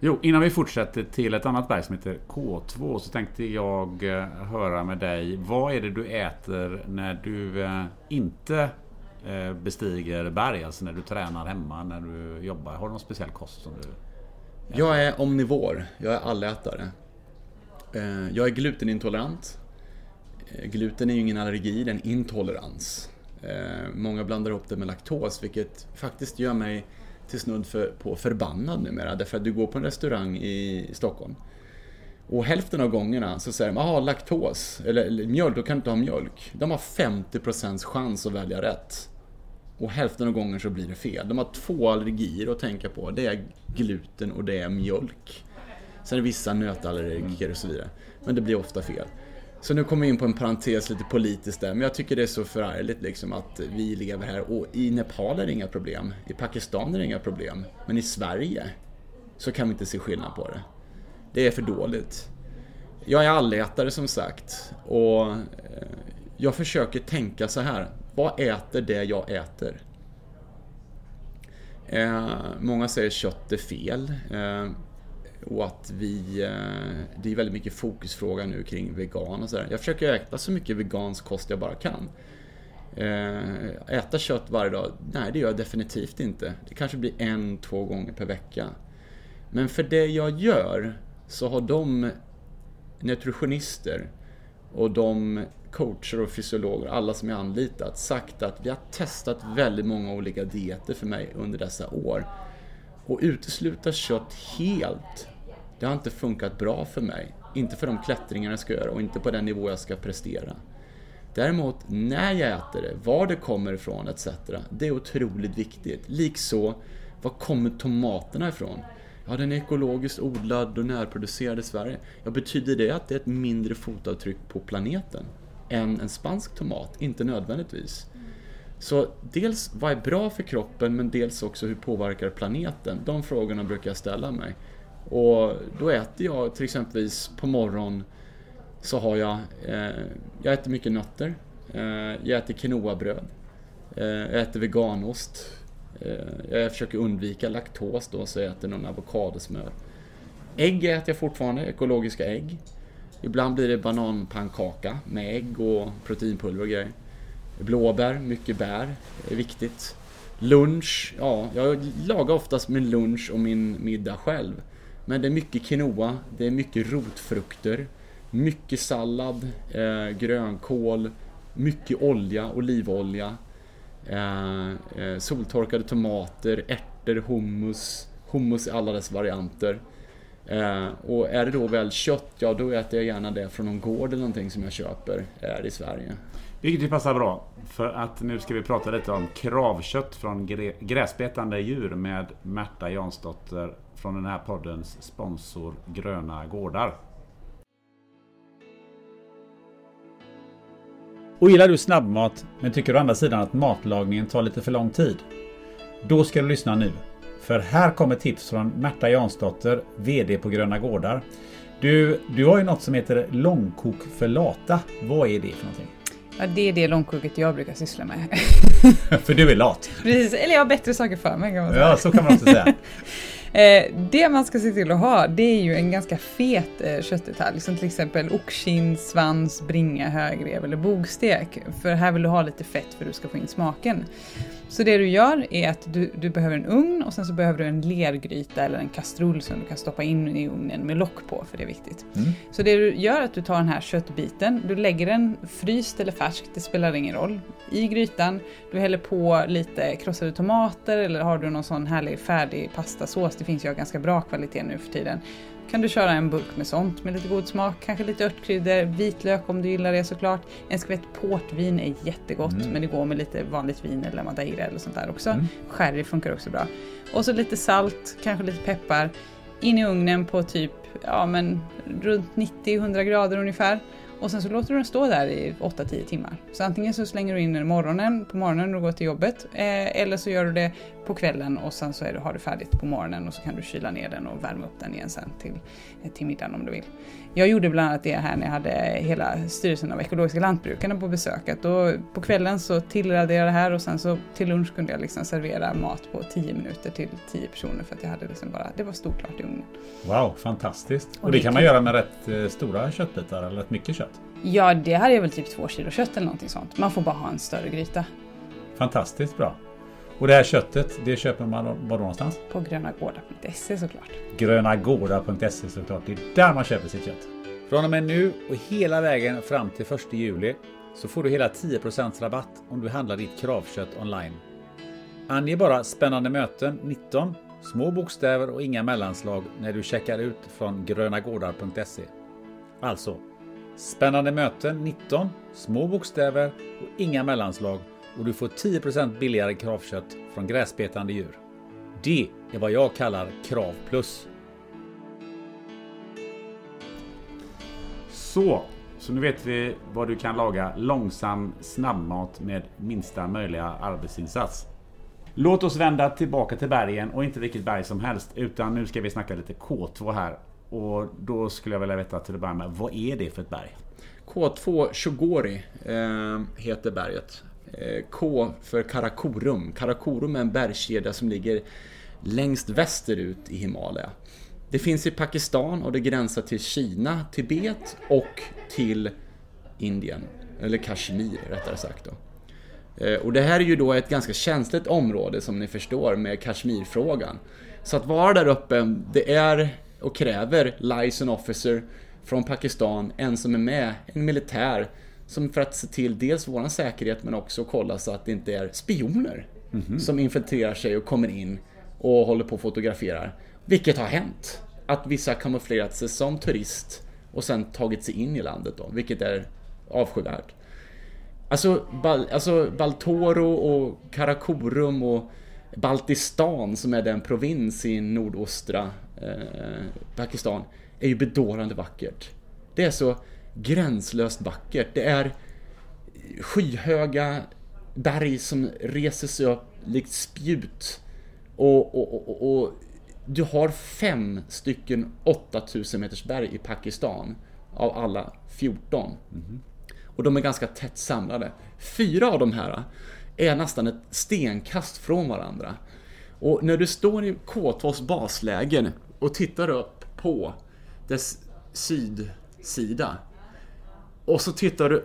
Jo, innan vi fortsätter till ett annat berg som heter K2 så tänkte jag eh, höra med dig. Vad är det du äter när du eh, inte Eh, bestiger berg? Alltså när du tränar hemma, när du jobbar. Har du någon speciell kost som du... Jag är omnivor, jag är allätare. Eh, jag är glutenintolerant. Eh, gluten är ju ingen allergi, det är en intolerans. Många blandar ihop det med laktos, vilket faktiskt gör mig till snudd för, på förbannad numera. Därför att du går på en restaurang i Stockholm och hälften av gångerna så säger de ”jaha, laktos, eller, eller mjölk, då kan du inte ha mjölk. De har 50% chans att välja rätt. Och hälften av gångerna så blir det fel. De har två allergier att tänka på. Det är gluten och det är mjölk. Sen är det vissa nötallergiker och så vidare. Men det blir ofta fel. Så nu kommer vi in på en parentes lite politiskt där, men jag tycker det är så förargligt liksom att vi lever här och i Nepal är det inga problem, i Pakistan är det inga problem, men i Sverige så kan vi inte se skillnad på det. Det är för dåligt. Jag är allätare som sagt och eh, jag försöker tänka så här, vad äter det jag äter? Eh, många säger kött är fel. Eh, och att vi... Eh, det är väldigt mycket fokusfråga nu kring vegan och sådär. Jag försöker äta så mycket vegansk kost jag bara kan. Eh, äta kött varje dag? Nej, det gör jag definitivt inte. Det kanske blir en, två gånger per vecka. Men för det jag gör så har de nutritionister och de coacher och fysiologer, alla som jag anlitat, sagt att vi har testat väldigt många olika dieter för mig under dessa år. Och utesluta kött helt, det har inte funkat bra för mig. Inte för de klättringar jag ska göra och inte på den nivå jag ska prestera. Däremot när jag äter det, var det kommer ifrån etc. Det är otroligt viktigt. Likså, var kommer tomaterna ifrån? Ja, den är ekologiskt odlad och närproducerad i Sverige. Ja, betyder det att det är ett mindre fotavtryck på planeten än en spansk tomat? Inte nödvändigtvis. Så dels vad är bra för kroppen men dels också hur påverkar planeten? De frågorna brukar jag ställa mig. Och då äter jag till exempelvis på morgon så har jag, eh, jag äter mycket nötter, eh, jag äter quinoabröd, eh, jag äter veganost, Eh, jag försöker undvika laktos då så jag äter någon avokadosmör. Ägg äter jag fortfarande, ekologiska ägg. Ibland blir det bananpannkaka med ägg och proteinpulver och grejer. Blåbär, mycket bär, är viktigt. Lunch, ja, jag lagar oftast min lunch och min middag själv. Men det är mycket quinoa, det är mycket rotfrukter, mycket sallad, eh, grönkål, mycket olja, olivolja, Eh, eh, soltorkade tomater, ärtor, hummus, hummus i alla dess varianter. Eh, och är det då väl kött, ja då äter jag gärna det från någon gård eller någonting som jag köper här i Sverige. Vilket ju passar bra. För att nu ska vi prata lite om kravkött från gräsbetande djur med Märta Jansdotter från den här poddens sponsor Gröna Gårdar. Och gillar du snabbmat men tycker å andra sidan att matlagningen tar lite för lång tid? Då ska du lyssna nu. För här kommer tips från Märta Jansdotter, VD på Gröna Gårdar. Du, du har ju något som heter långkok för lata. Vad är det för någonting? Ja, det är det långkoket jag brukar syssla med. (laughs) för du är lat? Precis, eller jag har bättre saker för mig kan man säga. Ja, så kan man också säga. (laughs) Eh, det man ska se till att ha det är ju en ganska fet eh, köttdetalj som till exempel oxkind, svans, bringa, högrev eller bogstek. För här vill du ha lite fett för att du ska få in smaken. Så det du gör är att du, du behöver en ugn och sen så behöver du en lergryta eller en kastrull som du kan stoppa in i ugnen med lock på, för det är viktigt. Mm. Så det du gör är att du tar den här köttbiten, du lägger den fryst eller färsk, det spelar ingen roll, i grytan. Du häller på lite krossade tomater eller har du någon sån härlig färdig pastasås, det finns ju av ganska bra kvalitet nu för tiden kan du köra en burk med sånt med lite god smak, kanske lite örtkryddor, vitlök om du gillar det såklart. En skvätt portvin är jättegott mm. men det går med lite vanligt vin eller madeira eller sånt där också. Mm. Sherry funkar också bra. Och så lite salt, kanske lite peppar. In i ugnen på typ ja, men runt 90-100 grader ungefär. Och sen så låter du den stå där i 8-10 timmar. Så antingen så slänger du in den morgonen, på morgonen när du går till jobbet, eh, eller så gör du det på kvällen och sen så är du, har du färdigt på morgonen och så kan du kyla ner den och värma upp den igen sen till, eh, till middagen om du vill. Jag gjorde bland annat det här när jag hade hela styrelsen av ekologiska lantbrukarna på besöket. Och på kvällen så tillredde jag det här och sen så till lunch kunde jag liksom servera mat på 10 minuter till 10 personer för att jag hade liksom bara, det var stort klart i ugnen. Wow, fantastiskt! Och, och det kan man göra med rätt eh, stora köttbitar eller rätt mycket kött? Ja, det hade jag väl typ två kilo kött eller någonting sånt. Man får bara ha en större gryta. Fantastiskt bra! Och det här köttet, det köper man var någonstans? På grönagårdar.se såklart. Grönagårdar.se såklart. Det är där man köper sitt kött. Från och med nu och hela vägen fram till 1 juli så får du hela 10% rabatt om du handlar ditt kravkött online. Ange bara spännande möten 19, små bokstäver och inga mellanslag när du checkar ut från grönagårdar.se. Alltså, spännande möten 19, små bokstäver och inga mellanslag och du får 10% billigare kravkött från gräsbetande djur. Det är vad jag kallar Krav Plus. Så, så nu vet vi vad du kan laga långsam snabbmat med minsta möjliga arbetsinsats. Låt oss vända tillbaka till bergen och inte vilket berg som helst utan nu ska vi snacka lite K2 här. Och då skulle jag vilja veta till att börja med, vad är det för ett berg? K2 Shogori eh, heter berget. Eh, K för Karakorum. Karakorum är en bergskedja som ligger längst västerut i Himalaya. Det finns i Pakistan och det gränsar till Kina, Tibet och till Indien. Eller Kashmir rättare sagt då. Eh, och det här är ju då ett ganska känsligt område som ni förstår med Kashmirfrågan. Så att vara där uppe, det är och kräver license officer från Pakistan, en som är med, en militär, som för att se till dels våran säkerhet men också kolla så att det inte är spioner mm -hmm. som infiltrerar sig och kommer in och håller på och fotograferar. Vilket har hänt. Att vissa kamouflerat sig som turist och sen tagit sig in i landet då, vilket är avskyvärt. Alltså, Bal alltså Baltoro och Karakorum och Baltistan som är den provins i nordostra eh, Pakistan är ju bedårande vackert. Det är så gränslöst vackert. Det är skyhöga berg som reser sig upp likt spjut. Och, och, och, och, du har fem stycken 8000 meters berg i Pakistan av alla 14. Mm. Och de är ganska tätt samlade. Fyra av de här är nästan ett stenkast från varandra. Och när du står i K2s baslägen och tittar upp på dess sydsida och så tittar du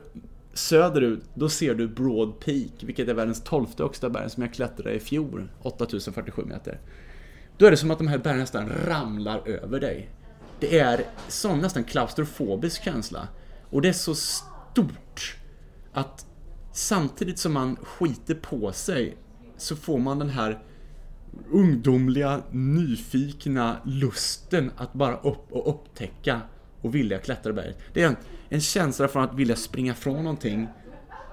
söderut, då ser du Broad Peak, vilket är världens tolfte högsta berg som jag klättrade i fjol, 8047 meter. Då är det som att de här bergen nästan ramlar över dig. Det är sån nästan klaustrofobisk känsla. Och det är så stort att samtidigt som man skiter på sig så får man den här ungdomliga, nyfikna lusten att bara upp och upptäcka och vilja klättra berget. Det är en, en känsla från att vilja springa från någonting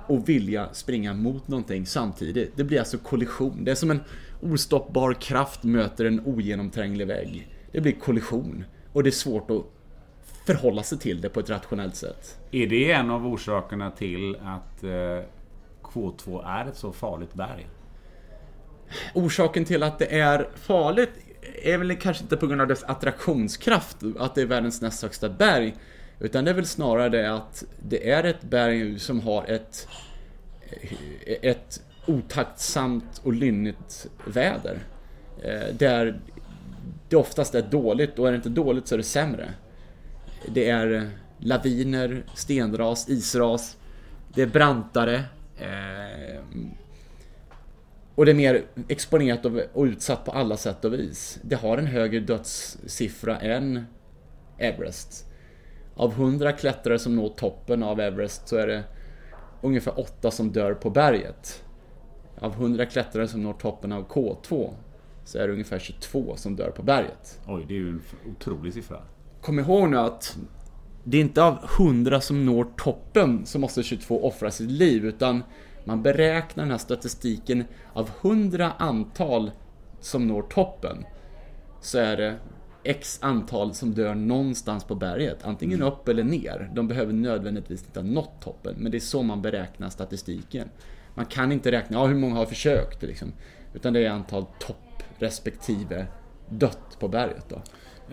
och vilja springa mot någonting samtidigt. Det blir alltså kollision. Det är som en ostoppbar kraft möter en ogenomtränglig vägg. Det blir kollision. Och det är svårt att förhålla sig till det på ett rationellt sätt. Är det en av orsakerna till att eh, K2 är ett så farligt berg? Orsaken till att det är farligt är väl kanske inte på grund av dess attraktionskraft, att det är världens näst högsta berg. Utan det är väl snarare det att det är ett berg som har ett, ett otaktsamt och lynnigt väder. Eh, där det oftast är dåligt och är det inte dåligt så är det sämre. Det är laviner, stenras, isras. Det är brantare. Eh, och det är mer exponerat och utsatt på alla sätt och vis. Det har en högre dödssiffra än Everest. Av 100 klättrare som når toppen av Everest så är det ungefär 8 som dör på berget. Av 100 klättrare som når toppen av K2 så är det ungefär 22 som dör på berget. Oj, det är ju en otrolig siffra. Kom ihåg nu att det är inte av 100 som når toppen som måste 22 offra sitt liv, utan man beräknar den här statistiken av 100 antal som når toppen så är det X antal som dör någonstans på berget. Antingen upp eller ner. De behöver nödvändigtvis inte ha nått toppen. Men det är så man beräknar statistiken. Man kan inte räkna, ja hur många har försökt liksom. Utan det är antal topp respektive dött på berget då.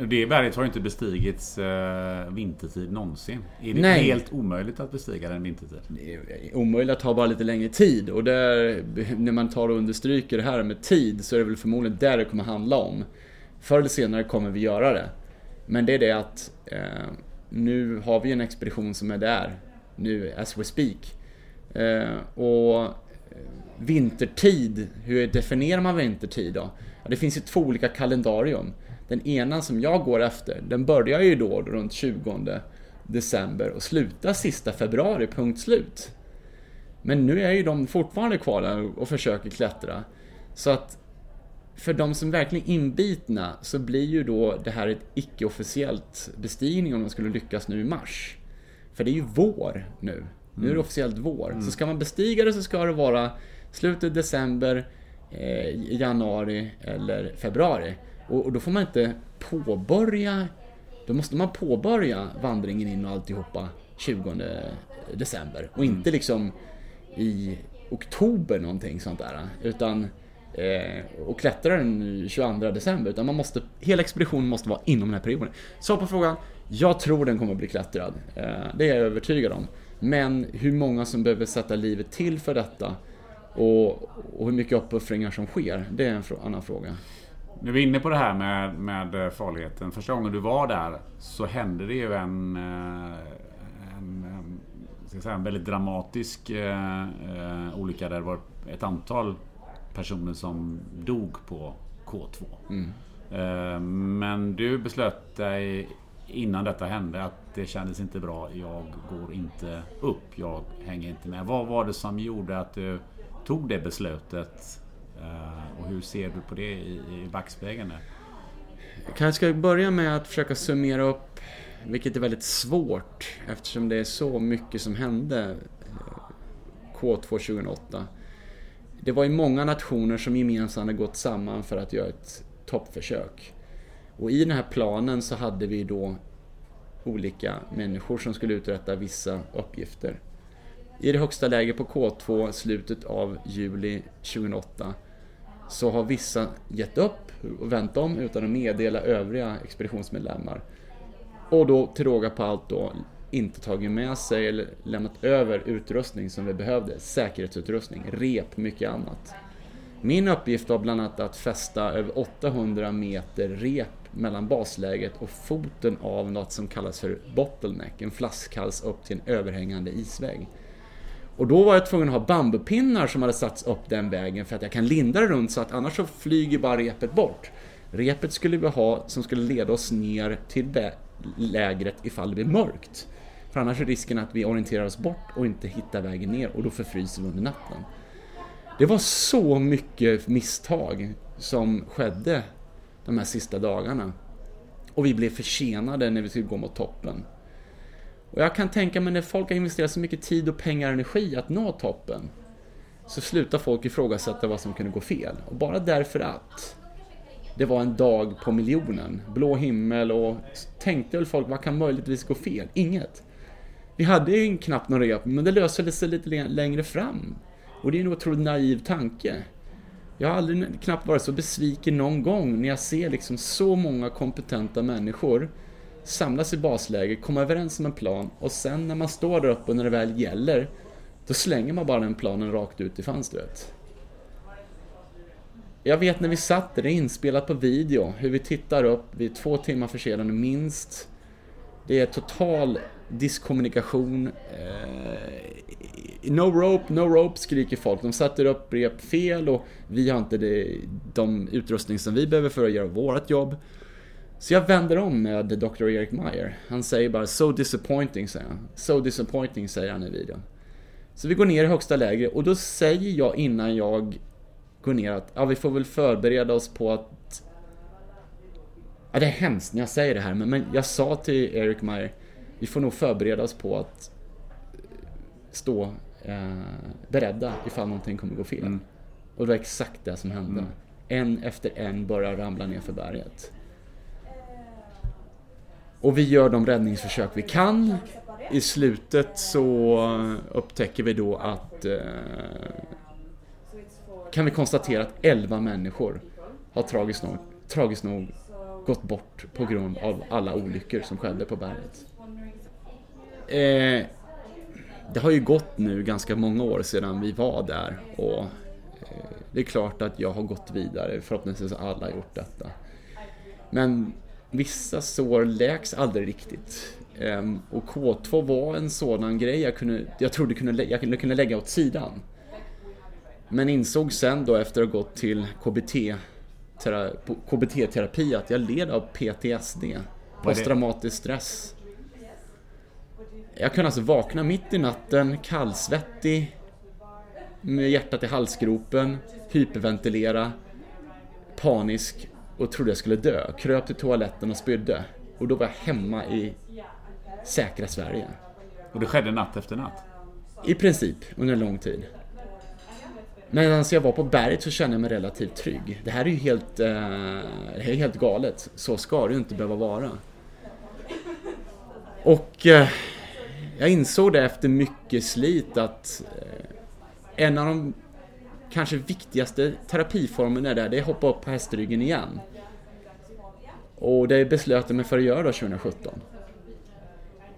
Det berget har inte bestigits eh, vintertid någonsin. Är det Nej. helt omöjligt att bestiga den vintertid? Det är omöjligt att ta bara lite längre tid. Och där, när man tar och understryker det här med tid så är det väl förmodligen där det kommer handla om. Förr eller senare kommer vi göra det. Men det är det att eh, nu har vi en expedition som är där. Nu, as we speak. Eh, och eh, vintertid, hur definierar man vintertid då? Ja, det finns ju två olika kalendarium. Den ena som jag går efter, den börjar ju då runt 20 december och slutar sista februari, punkt slut. Men nu är ju de fortfarande kvar där och försöker klättra. Så att för de som verkligen är inbitna så blir ju då det här ett icke-officiellt bestigning om man skulle lyckas nu i mars. För det är ju vår nu. Nu är det officiellt vår. Så ska man bestiga det så ska det vara slutet december, eh, januari eller februari. Och, och då får man inte påbörja, då måste man påbörja vandringen in och alltihopa 20 december. Och inte liksom i oktober någonting sånt där. Utan eh, och klättra den 22 december. Utan man måste, hela expeditionen måste vara inom den här perioden. Så på frågan, jag tror den kommer att bli klättrad. Eh, det är jag övertygad om. Men hur många som behöver sätta livet till för detta och, och hur mycket uppoffringar som sker, det är en annan fråga. Nu är vi inne på det här med, med farligheten. Första gången du var där så hände det ju en, eh, en, en, ska säga, en väldigt dramatisk eh, eh, olycka där det var ett antal personer som dog på K2. Eh, Men du beslöt dig innan detta hände att det kändes inte bra. Jag går inte upp. Jag hänger inte med. Vad var det som gjorde att du tog det beslutet? Eh, och hur ser du på det i, i backspegeln? Jag kanske ska börja med att försöka summera upp, vilket är väldigt svårt eftersom det är så mycket som hände eh, K2 2008. Det var ju många nationer som gemensamt hade gått samman för att göra ett toppförsök. Och i den här planen så hade vi då olika människor som skulle uträtta vissa uppgifter. I det högsta läget på K2 slutet av juli 2008 så har vissa gett upp och vänt om utan att meddela övriga expeditionsmedlemmar. Och då till råga på allt då inte tagit med sig eller lämnat över utrustning som vi behövde. Säkerhetsutrustning, rep, mycket annat. Min uppgift var bland annat att fästa över 800 meter rep mellan basläget och foten av något som kallas för bottleneck, en flaskhals upp till en överhängande isvägg. Och då var jag tvungen att ha bambupinnar som hade satts upp den vägen för att jag kan linda det runt så att annars så flyger bara repet bort. Repet skulle vi ha som skulle leda oss ner till lägret ifall det blir mörkt. För annars är risken att vi orienterar oss bort och inte hittar vägen ner och då förfryser vi under natten. Det var så mycket misstag som skedde de här sista dagarna. Och vi blev försenade när vi skulle gå mot toppen. Och jag kan tänka mig när folk har investerat så mycket tid och pengar och energi att nå toppen så slutar folk ifrågasätta vad som kunde gå fel. Och bara därför att det var en dag på miljonen, blå himmel och tänkte väl folk vad kan möjligtvis gå fel? Inget. Vi hade ju knappt någon rep, men det löste sig lite längre fram. Och det är en otroligt naiv tanke. Jag har aldrig knappt varit så besviken någon gång när jag ser liksom så många kompetenta människor samlas i basläge, komma överens om en plan och sen när man står där uppe och när det väl gäller, då slänger man bara den planen rakt ut i fönstret. Jag vet när vi satt där, det är inspelat på video, hur vi tittar upp, vi är två timmar försenade minst. Det är total diskommunikation. Eh, no rope, no rope skriker folk. De sätter upp rep fel och vi har inte de utrustning som vi behöver för att göra vårt jobb. Så jag vänder om med Dr. Erik Meyer. Han säger bara “So disappointing” säger han. “So disappointing” säger han i videon. Så vi går ner i högsta läge och då säger jag innan jag går ner att ja, vi får väl förbereda oss på att... Ja, det är hemskt när jag säger det här men, men jag sa till Erik Meyer vi får nog förbereda oss på att stå eh, beredda ifall någonting kommer gå fel. Och det var exakt det som hände. En efter en börjar ramla ner för berget. Och vi gör de räddningsförsök vi kan. I slutet så upptäcker vi då att eh, kan vi konstatera att 11 människor har tragiskt nog, tragiskt nog gått bort på grund av alla olyckor som skedde på berget. Eh, det har ju gått nu ganska många år sedan vi var där och eh, det är klart att jag har gått vidare, förhoppningsvis har alla gjort detta. Men vissa sår läks aldrig riktigt. Ehm, och K2 var en sådan grej jag, kunde, jag trodde kunde, jag kunde lägga åt sidan. Men insåg sen då efter att ha gått till KBT, tera, KBT-terapi att jag led av PTSD, posttraumatisk stress. Jag kunde alltså vakna mitt i natten, kallsvettig, med hjärtat i halsgropen, hyperventilera, panisk och trodde jag skulle dö. Kröp till toaletten och spydde. Och då var jag hemma i säkra Sverige. Och det skedde natt efter natt? I princip, under en lång tid. Medan jag var på berget så kände jag mig relativt trygg. Det här är ju helt, eh, det här är helt galet. Så ska det ju inte behöva vara. Och eh, jag insåg det efter mycket slit att eh, en av de kanske viktigaste terapiformerna där, det är att hoppa upp på hästryggen igen. Och det beslöt jag mig för att göra då 2017.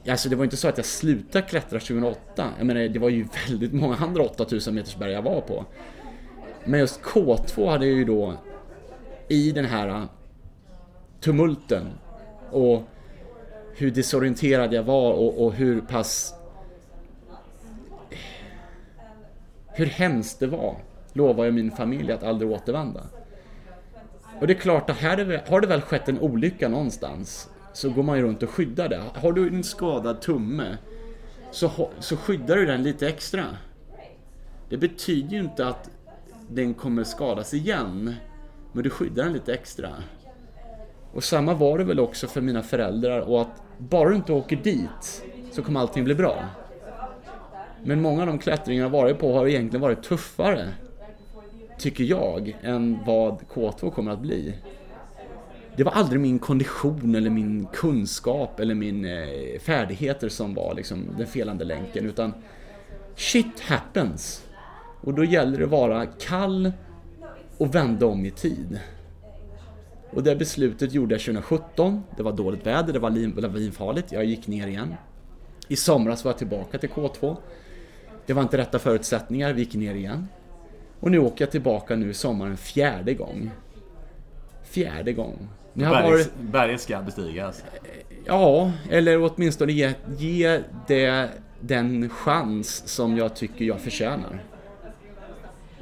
Alltså det var inte så att jag slutade klättra 2008. Jag menar, det var ju väldigt många andra 8000 meters berg jag var på. Men just K2 hade jag ju då i den här äh, tumulten och hur desorienterad jag var och, och hur pass hur hemskt det var lovar jag min familj att aldrig återvända. Och det är klart att här har det väl skett en olycka någonstans så går man ju runt och skyddar det. Har du en skadad tumme så, så skyddar du den lite extra. Det betyder ju inte att den kommer skadas igen, men du skyddar den lite extra. Och samma var det väl också för mina föräldrar och att bara du inte åker dit så kommer allting bli bra. Men många av de klättringarna jag varit på har egentligen varit tuffare, tycker jag, än vad K2 kommer att bli det var aldrig min kondition eller min kunskap eller min eh, färdigheter som var liksom den felande länken utan shit happens. Och då gäller det att vara kall och vända om i tid. Och det beslutet gjorde jag 2017. Det var dåligt väder, det var lavinfarligt. Jag gick ner igen. I somras var jag tillbaka till K2. Det var inte rätta förutsättningar, vi gick ner igen. Och nu åker jag tillbaka nu i sommaren fjärde gång. Fjärde gång. Berget, berget ska bestigas. Ja, eller åtminstone ge, ge det den chans som jag tycker jag förtjänar.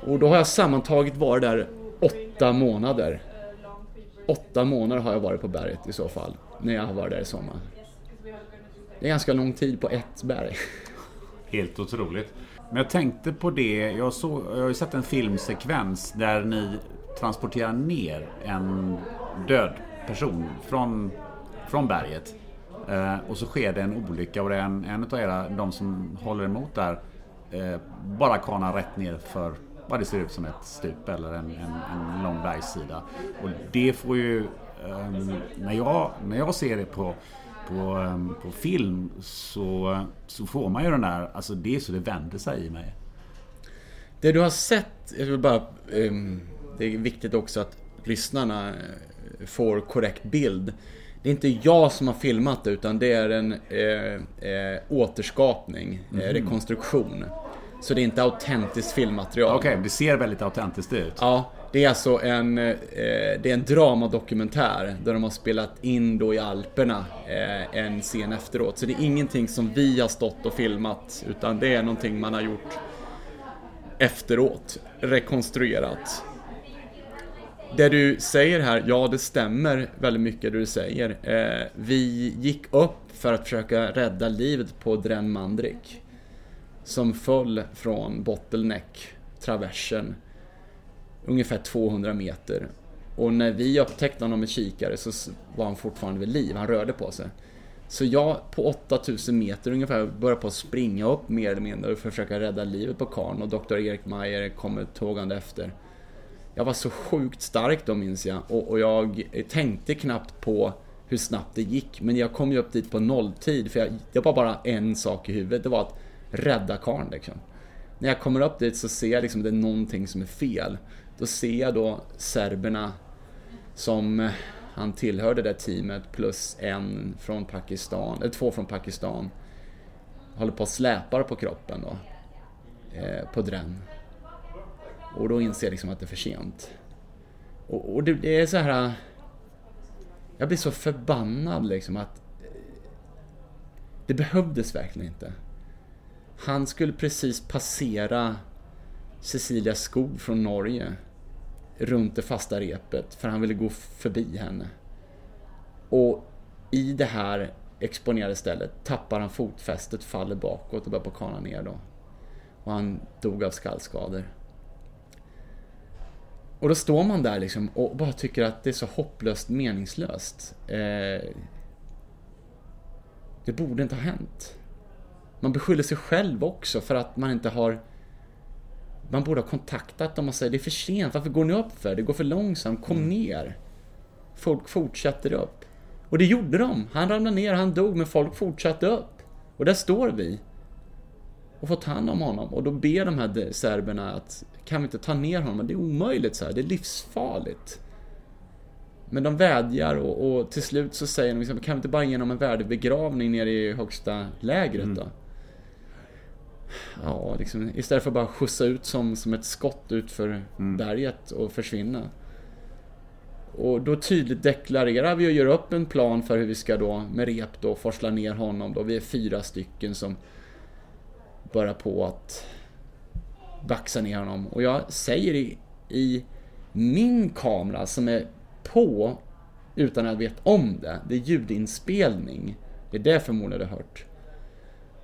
Och då har jag sammantaget varit där åtta månader. Åtta månader har jag varit på berget i så fall, när jag har varit där i sommar. Det är ganska lång tid på ett berg. Helt otroligt. Men jag tänkte på det, jag, såg, jag har ju sett en filmsekvens där ni transporterar ner en död person från, från berget. Eh, och så sker det en olycka och det är en, en av era, de som håller emot där, eh, bara kanar rätt ner för vad det ser ut som ett stup eller en, en, en lång bergssida. Och det får ju, eh, när, jag, när jag ser det på på, ehm, på film så, så får man ju den där, alltså det är så det vänder sig i mig. Det du har sett, jag vill bara, um, det är viktigt också att lyssnarna får korrekt bild. Det är inte jag som har filmat det utan det är en eh, eh, återskapning, mm. eh, rekonstruktion. Så det är inte autentiskt filmmaterial. Okej, okay, det ser väldigt autentiskt ut. Ja, det är alltså en, eh, det är en dramadokumentär där de har spelat in då i Alperna eh, en scen efteråt. Så det är ingenting som vi har stått och filmat utan det är någonting man har gjort efteråt, rekonstruerat. Det du säger här, ja det stämmer väldigt mycket det du säger. Eh, vi gick upp för att försöka rädda livet på Dren Mandrik. Som föll från Bottleneck, traversen, ungefär 200 meter. Och när vi upptäckte honom med kikare så var han fortfarande vid liv, han rörde på sig. Så jag på 8000 meter ungefär började på att springa upp mer eller mindre för att försöka rädda livet på karln och Dr. Erik Meyer kommer tågande efter. Jag var så sjukt stark då minns jag och, och, jag tänkte knappt på hur snabbt det gick. Men jag kom ju upp dit på nolltid för jag, det var bara en sak i huvudet. Det var att rädda karln liksom. När jag kommer upp dit så ser jag liksom att det är någonting som är fel. Då ser jag då serberna som eh, han tillhörde det där teamet plus en från Pakistan, eller två från Pakistan. Håller på att släpar på kroppen då. Eh, på drän. Och då inser jag liksom att det är för sent. Och, och det, det, är så här... Eh, jag blir så förbannad liksom att... Eh, det behövdes verkligen inte. Han skulle precis passera Cecilia Skog från Norge runt det fasta repet för han ville gå förbi henne. Och i det här exponerade stället tappar han fotfästet, faller bakåt och börjar på kana ner då. Och han dog av skallskador. Och då står man där liksom och bara tycker att det är så hopplöst meningslöst. Eh, det borde inte ha hänt. Man beskyller sig själv också för att man inte har... Man borde ha kontaktat dem och säger det är för sent, varför går ni upp för? Det går för långsamt, kom ner. Folk fortsätter upp. Och det gjorde de. Han ramlade ner, han dog, men folk fortsatte upp. Och där står vi. Och får ta hand om honom. Och då ber de här serberna att kan vi inte ta ner honom? Det är omöjligt så här. det är livsfarligt. Men de vädjar och, och till slut så säger de liksom, kan vi inte bara ge honom en värdig begravning nere i högsta lägret mm. Ja, liksom, istället för att bara skjutsa ut som, som ett skott ut för mm. berget och försvinna. Och då tydligt deklarerar vi och gör upp en plan för hur vi ska då med rep då forsla ner honom då. Vi är fyra stycken som börjar på att baxa ner honom. Och jag säger i, i min kamera som är på utan att jag vet om det, det är ljudinspelning. Det är det förmodligen du har hört.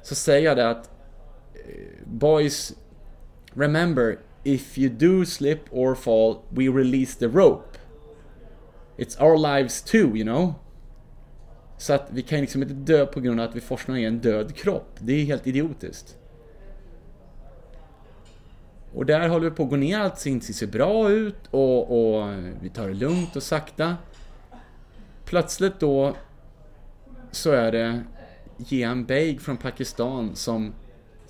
Så säger jag det att Boys, remember if you do slip or fall, we release the rope. It's our lives too, you know. Så att vi kan liksom inte dö på grund av att vi forskar ner en död kropp. Det är helt idiotiskt. Och där håller vi på att gå ner, allt ser bra ut och, och vi tar det lugnt och sakta. Plötsligt då så är det Jean Beg från Pakistan som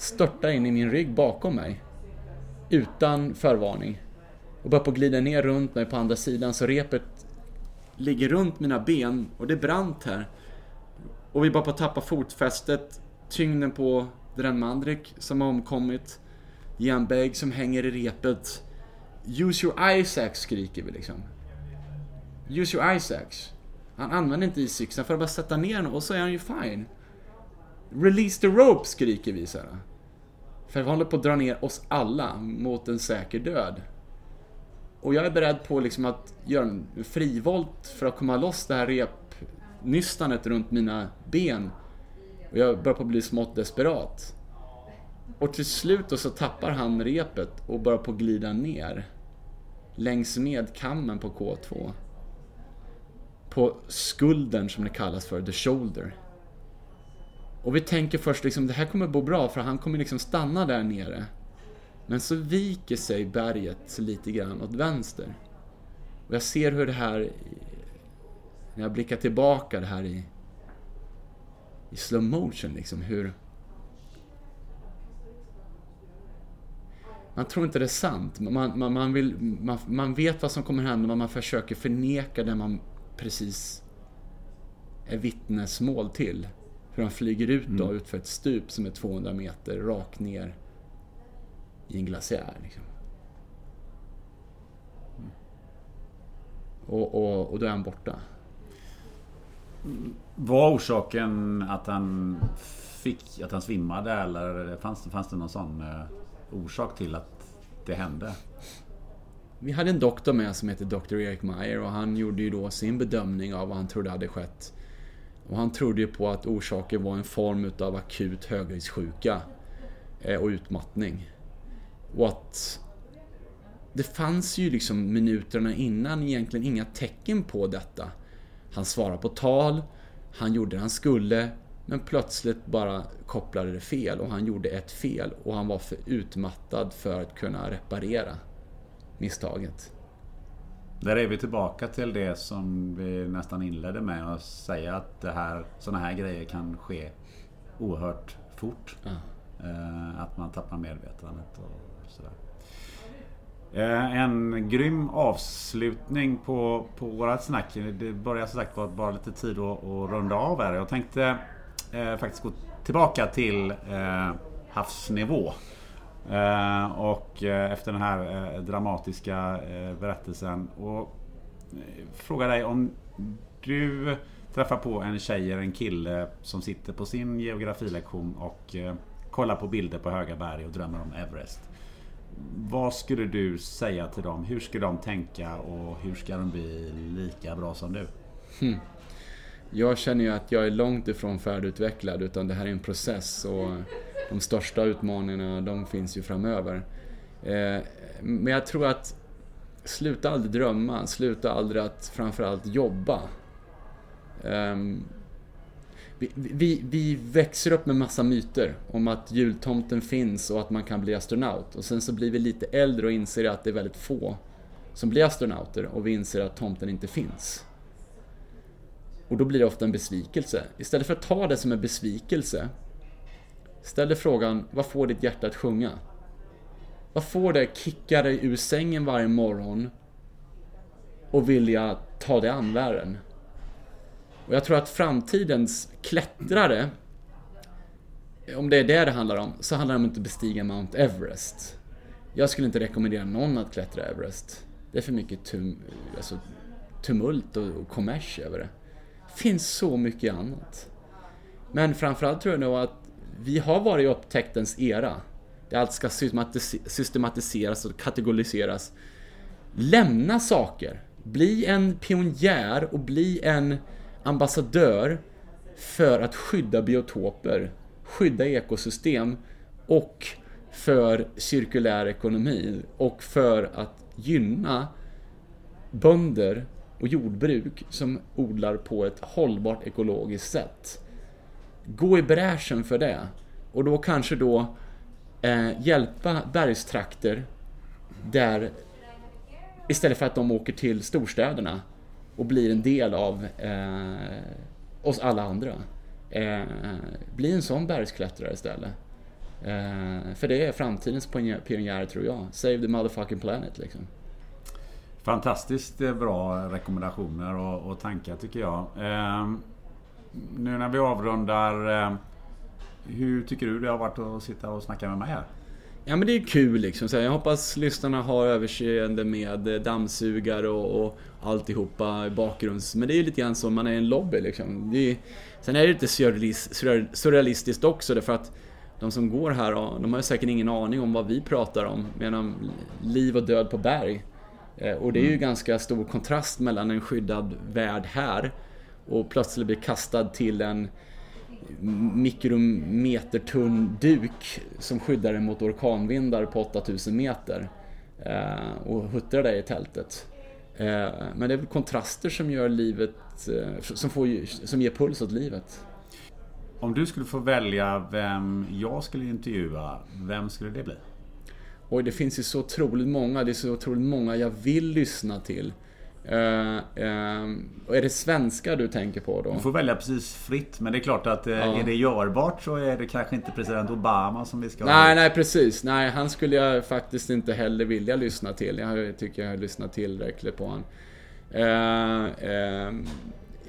störtar in i min rygg bakom mig. Utan förvarning. Och börjar på att glida ner runt mig på andra sidan så repet ligger runt mina ben och det är brant här. Och vi bara på att tappa fotfästet, tyngden på Dren Mandrik som har omkommit. Jan Beg som hänger i repet. Use your Isaacs skriker vi liksom. Use your Isaacs. Han använder inte E6 för att bara sätta ner honom och så är han ju fine. Release the rope skriker vi så här. För vi håller på att dra ner oss alla mot en säker död. Och jag är beredd på liksom att göra en frivolt för att komma loss det här repnystanet runt mina ben. Och jag börjar på att bli smått desperat. Och till slut då så tappar han repet och börjar på att glida ner. Längs med kammen på K2. På skulden som det kallas för, the shoulder. Och vi tänker först liksom, det här kommer gå bra för han kommer liksom stanna där nere. Men så viker sig berget lite grann åt vänster. Och jag ser hur det här, när jag blickar tillbaka det här i, i slow motion liksom, hur Man tror inte det är sant. Man, man, man, vill, man, man vet vad som kommer hända men man försöker förneka det man precis är vittnesmål till. Hur han flyger ut då, mm. utför ett stup som är 200 meter rakt ner i en glaciär. Liksom. Och, och, och då är han borta. Var orsaken att han fick, att han svimmade eller fanns, fanns det någon sån eh, orsak till att det hände? Vi hade en doktor med som heter Dr. Erik Meyer och han gjorde ju då sin bedömning av vad han trodde hade skett. Och han trodde ju på att orsaken var en form utav akut höghöjdssjuka eh, och utmattning. Och att det fanns ju liksom minuterna innan egentligen inga tecken på detta. Han svarade på tal, han gjorde det han skulle, men plötsligt bara kopplade det fel och han gjorde ett fel och han var för utmattad för att kunna reparera misstaget. Där är vi tillbaka till det som vi nästan inledde med att säga att det här, sådana här grejer kan ske oerhört fort. Eh, att man tappar medvetandet och sådär. Eh, en grym avslutning på, på vårat snack. Det börjar som sagt vara bara lite tid att, att runda av här. Jag tänkte eh, faktiskt gå tillbaka till eh, havsnivå. Eh, och eh, efter den här eh, dramatiska berättelsen. Och fråga dig om du träffar på en tjej eller en kille som sitter på sin geografilektion och kollar på bilder på höga berg och drömmer om Everest. Vad skulle du säga till dem? Hur ska de tänka och hur ska de bli lika bra som du? Hmm. Jag känner ju att jag är långt ifrån färdigutvecklad utan det här är en process och de största utmaningarna, de finns ju framöver. Eh, men jag tror att sluta aldrig drömma, sluta aldrig att framförallt jobba. Ehm, vi, vi, vi, växer upp med massa myter om att jultomten finns och att man kan bli astronaut. Och sen så blir vi lite äldre och inser att det är väldigt få som blir astronauter och vi inser att tomten inte finns. Och då blir det ofta en besvikelse. Istället för att ta det som en besvikelse, ställ dig frågan, vad får ditt hjärta att sjunga? Vad får det att kicka dig ur sängen varje morgon och vilja ta dig an världen? Och jag tror att framtidens klättrare, om det är det det handlar om, så handlar det om att inte bestiga Mount Everest. Jag skulle inte rekommendera någon att klättra Everest. Det är för mycket tum, alltså, tumult och, och kommers över det. Det finns så mycket annat. Men framförallt tror jag nog att vi har varit i upptäcktens era. Där allt ska systematiseras och kategoriseras. Lämna saker. Bli en pionjär och bli en ambassadör för att skydda biotoper, skydda ekosystem och för cirkulär ekonomi och för att gynna bönder och jordbruk som odlar på ett hållbart ekologiskt sätt. Gå i bräschen för det och då kanske då eh, hjälpa bergstrakter där istället för att de åker till storstäderna och blir en del av eh, oss alla andra. Eh, bli en sån bergsklättrare istället. Eh, för det är framtidens pionjärer tror jag. Save the motherfucking planet liksom. Fantastiskt eh, bra rekommendationer och, och tankar tycker jag. Eh, nu när vi avrundar. Eh, hur tycker du det har varit att sitta och snacka med mig här? Ja men det är kul liksom. Så jag hoppas lyssnarna har överseende med eh, dammsugare och, och alltihopa bakgrunds... Men det är ju lite grann som man är i en lobby liksom. Det är, sen är det lite surrealistiskt också därför att de som går här, de har säkert ingen aning om vad vi pratar om. Medan liv och död på berg. Eh, och det är ju mm. ganska stor kontrast mellan en skyddad värld här och plötsligt bli kastad till en mikrometertunn duk som skyddar dig mot orkanvindar på 8000 meter eh, och huttrar dig i tältet. Eh, men det är väl kontraster som gör livet, som, får, som ger puls åt livet. Om du skulle få välja vem jag skulle intervjua, vem skulle det bli? Oj, det finns ju så otroligt många. Det är så otroligt många jag vill lyssna till. Uh, uh, är det svenska du tänker på då? Du får välja precis fritt. Men det är klart att uh, ja. är det görbart så är det kanske inte president Obama som vi ska Nej, ha. nej precis. Nej, han skulle jag faktiskt inte heller vilja lyssna till. Jag tycker jag har lyssnat tillräckligt på honom.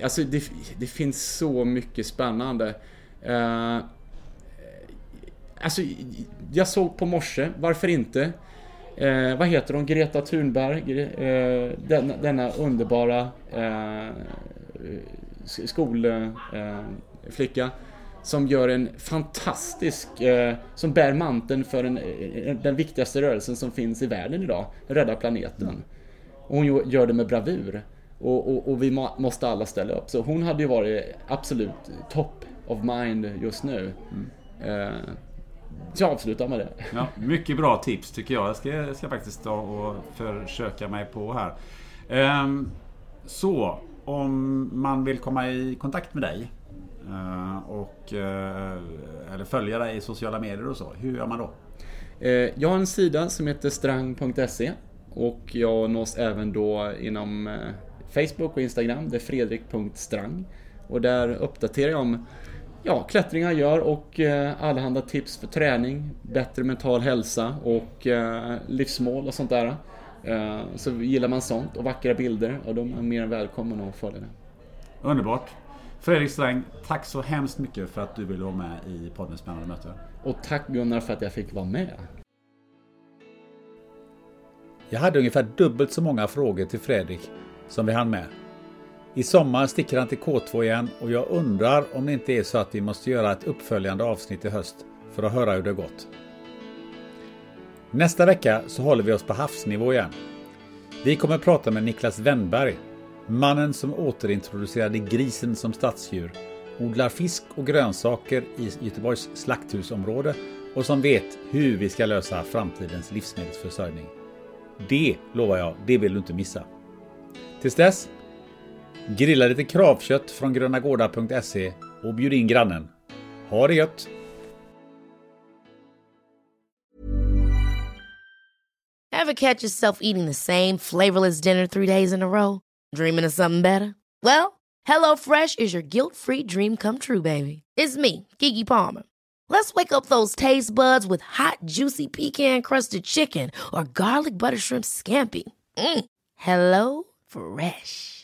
Alltså det, det, finns så mycket spännande. Alltså, jag såg på morse, varför inte? Eh, vad heter hon? Greta Thunberg? Eh, denna, denna, underbara eh, skolflicka. Eh, som gör en fantastisk, eh, som bär manteln för en, eh, den viktigaste rörelsen som finns i världen idag. Rädda planeten. Och hon gör det med bravur. Och, och, och vi må, måste alla ställa upp. Så hon hade ju varit absolut top of mind just nu. Mm. Så jag avslutar med det. Ja, mycket bra tips tycker jag. Jag ska, jag ska faktiskt ta och försöka mig på här. Ehm, så, om man vill komma i kontakt med dig eh, och, eh, eller följa dig i sociala medier och så, hur gör man då? Eh, jag har en sida som heter strang.se och jag nås även då inom Facebook och Instagram, det är fredrik.strang. Och där uppdaterar jag om ja, klättringar gör och eh, allehanda tips för träning, bättre mental hälsa och eh, livsmål och sånt där. Eh, så gillar man sånt och vackra bilder, och de är mer än välkommen att följa det. Underbart! Fredrik Sträng, tack så hemskt mycket för att du ville vara med i podden Spännande möten. Och tack Gunnar för att jag fick vara med. Jag hade ungefär dubbelt så många frågor till Fredrik som vi hann med. I sommar sticker han till K2 igen och jag undrar om det inte är så att vi måste göra ett uppföljande avsnitt i höst för att höra hur det gått. Nästa vecka så håller vi oss på havsnivå igen. Vi kommer prata med Niklas Wennberg, mannen som återintroducerade grisen som stadsdjur odlar fisk och grönsaker i Göteborgs slakthusområde och som vet hur vi ska lösa framtidens livsmedelsförsörjning. Det lovar jag, det vill du inte missa. Tills dess, grilla lite kravkött från grönagårdar.se och bjud in grannen. Ha det gött! Ever catch yourself eating the same flavorless dinner three days in a row? Dreaming of something better? Well, hello fresh is your guilt-free dream come true, baby. It's me, Gigi Palmer. Let's wake up those taste buds with hot, juicy pecan-crusted chicken or garlic butter shrimp scampi. Mm. Hello Fresh.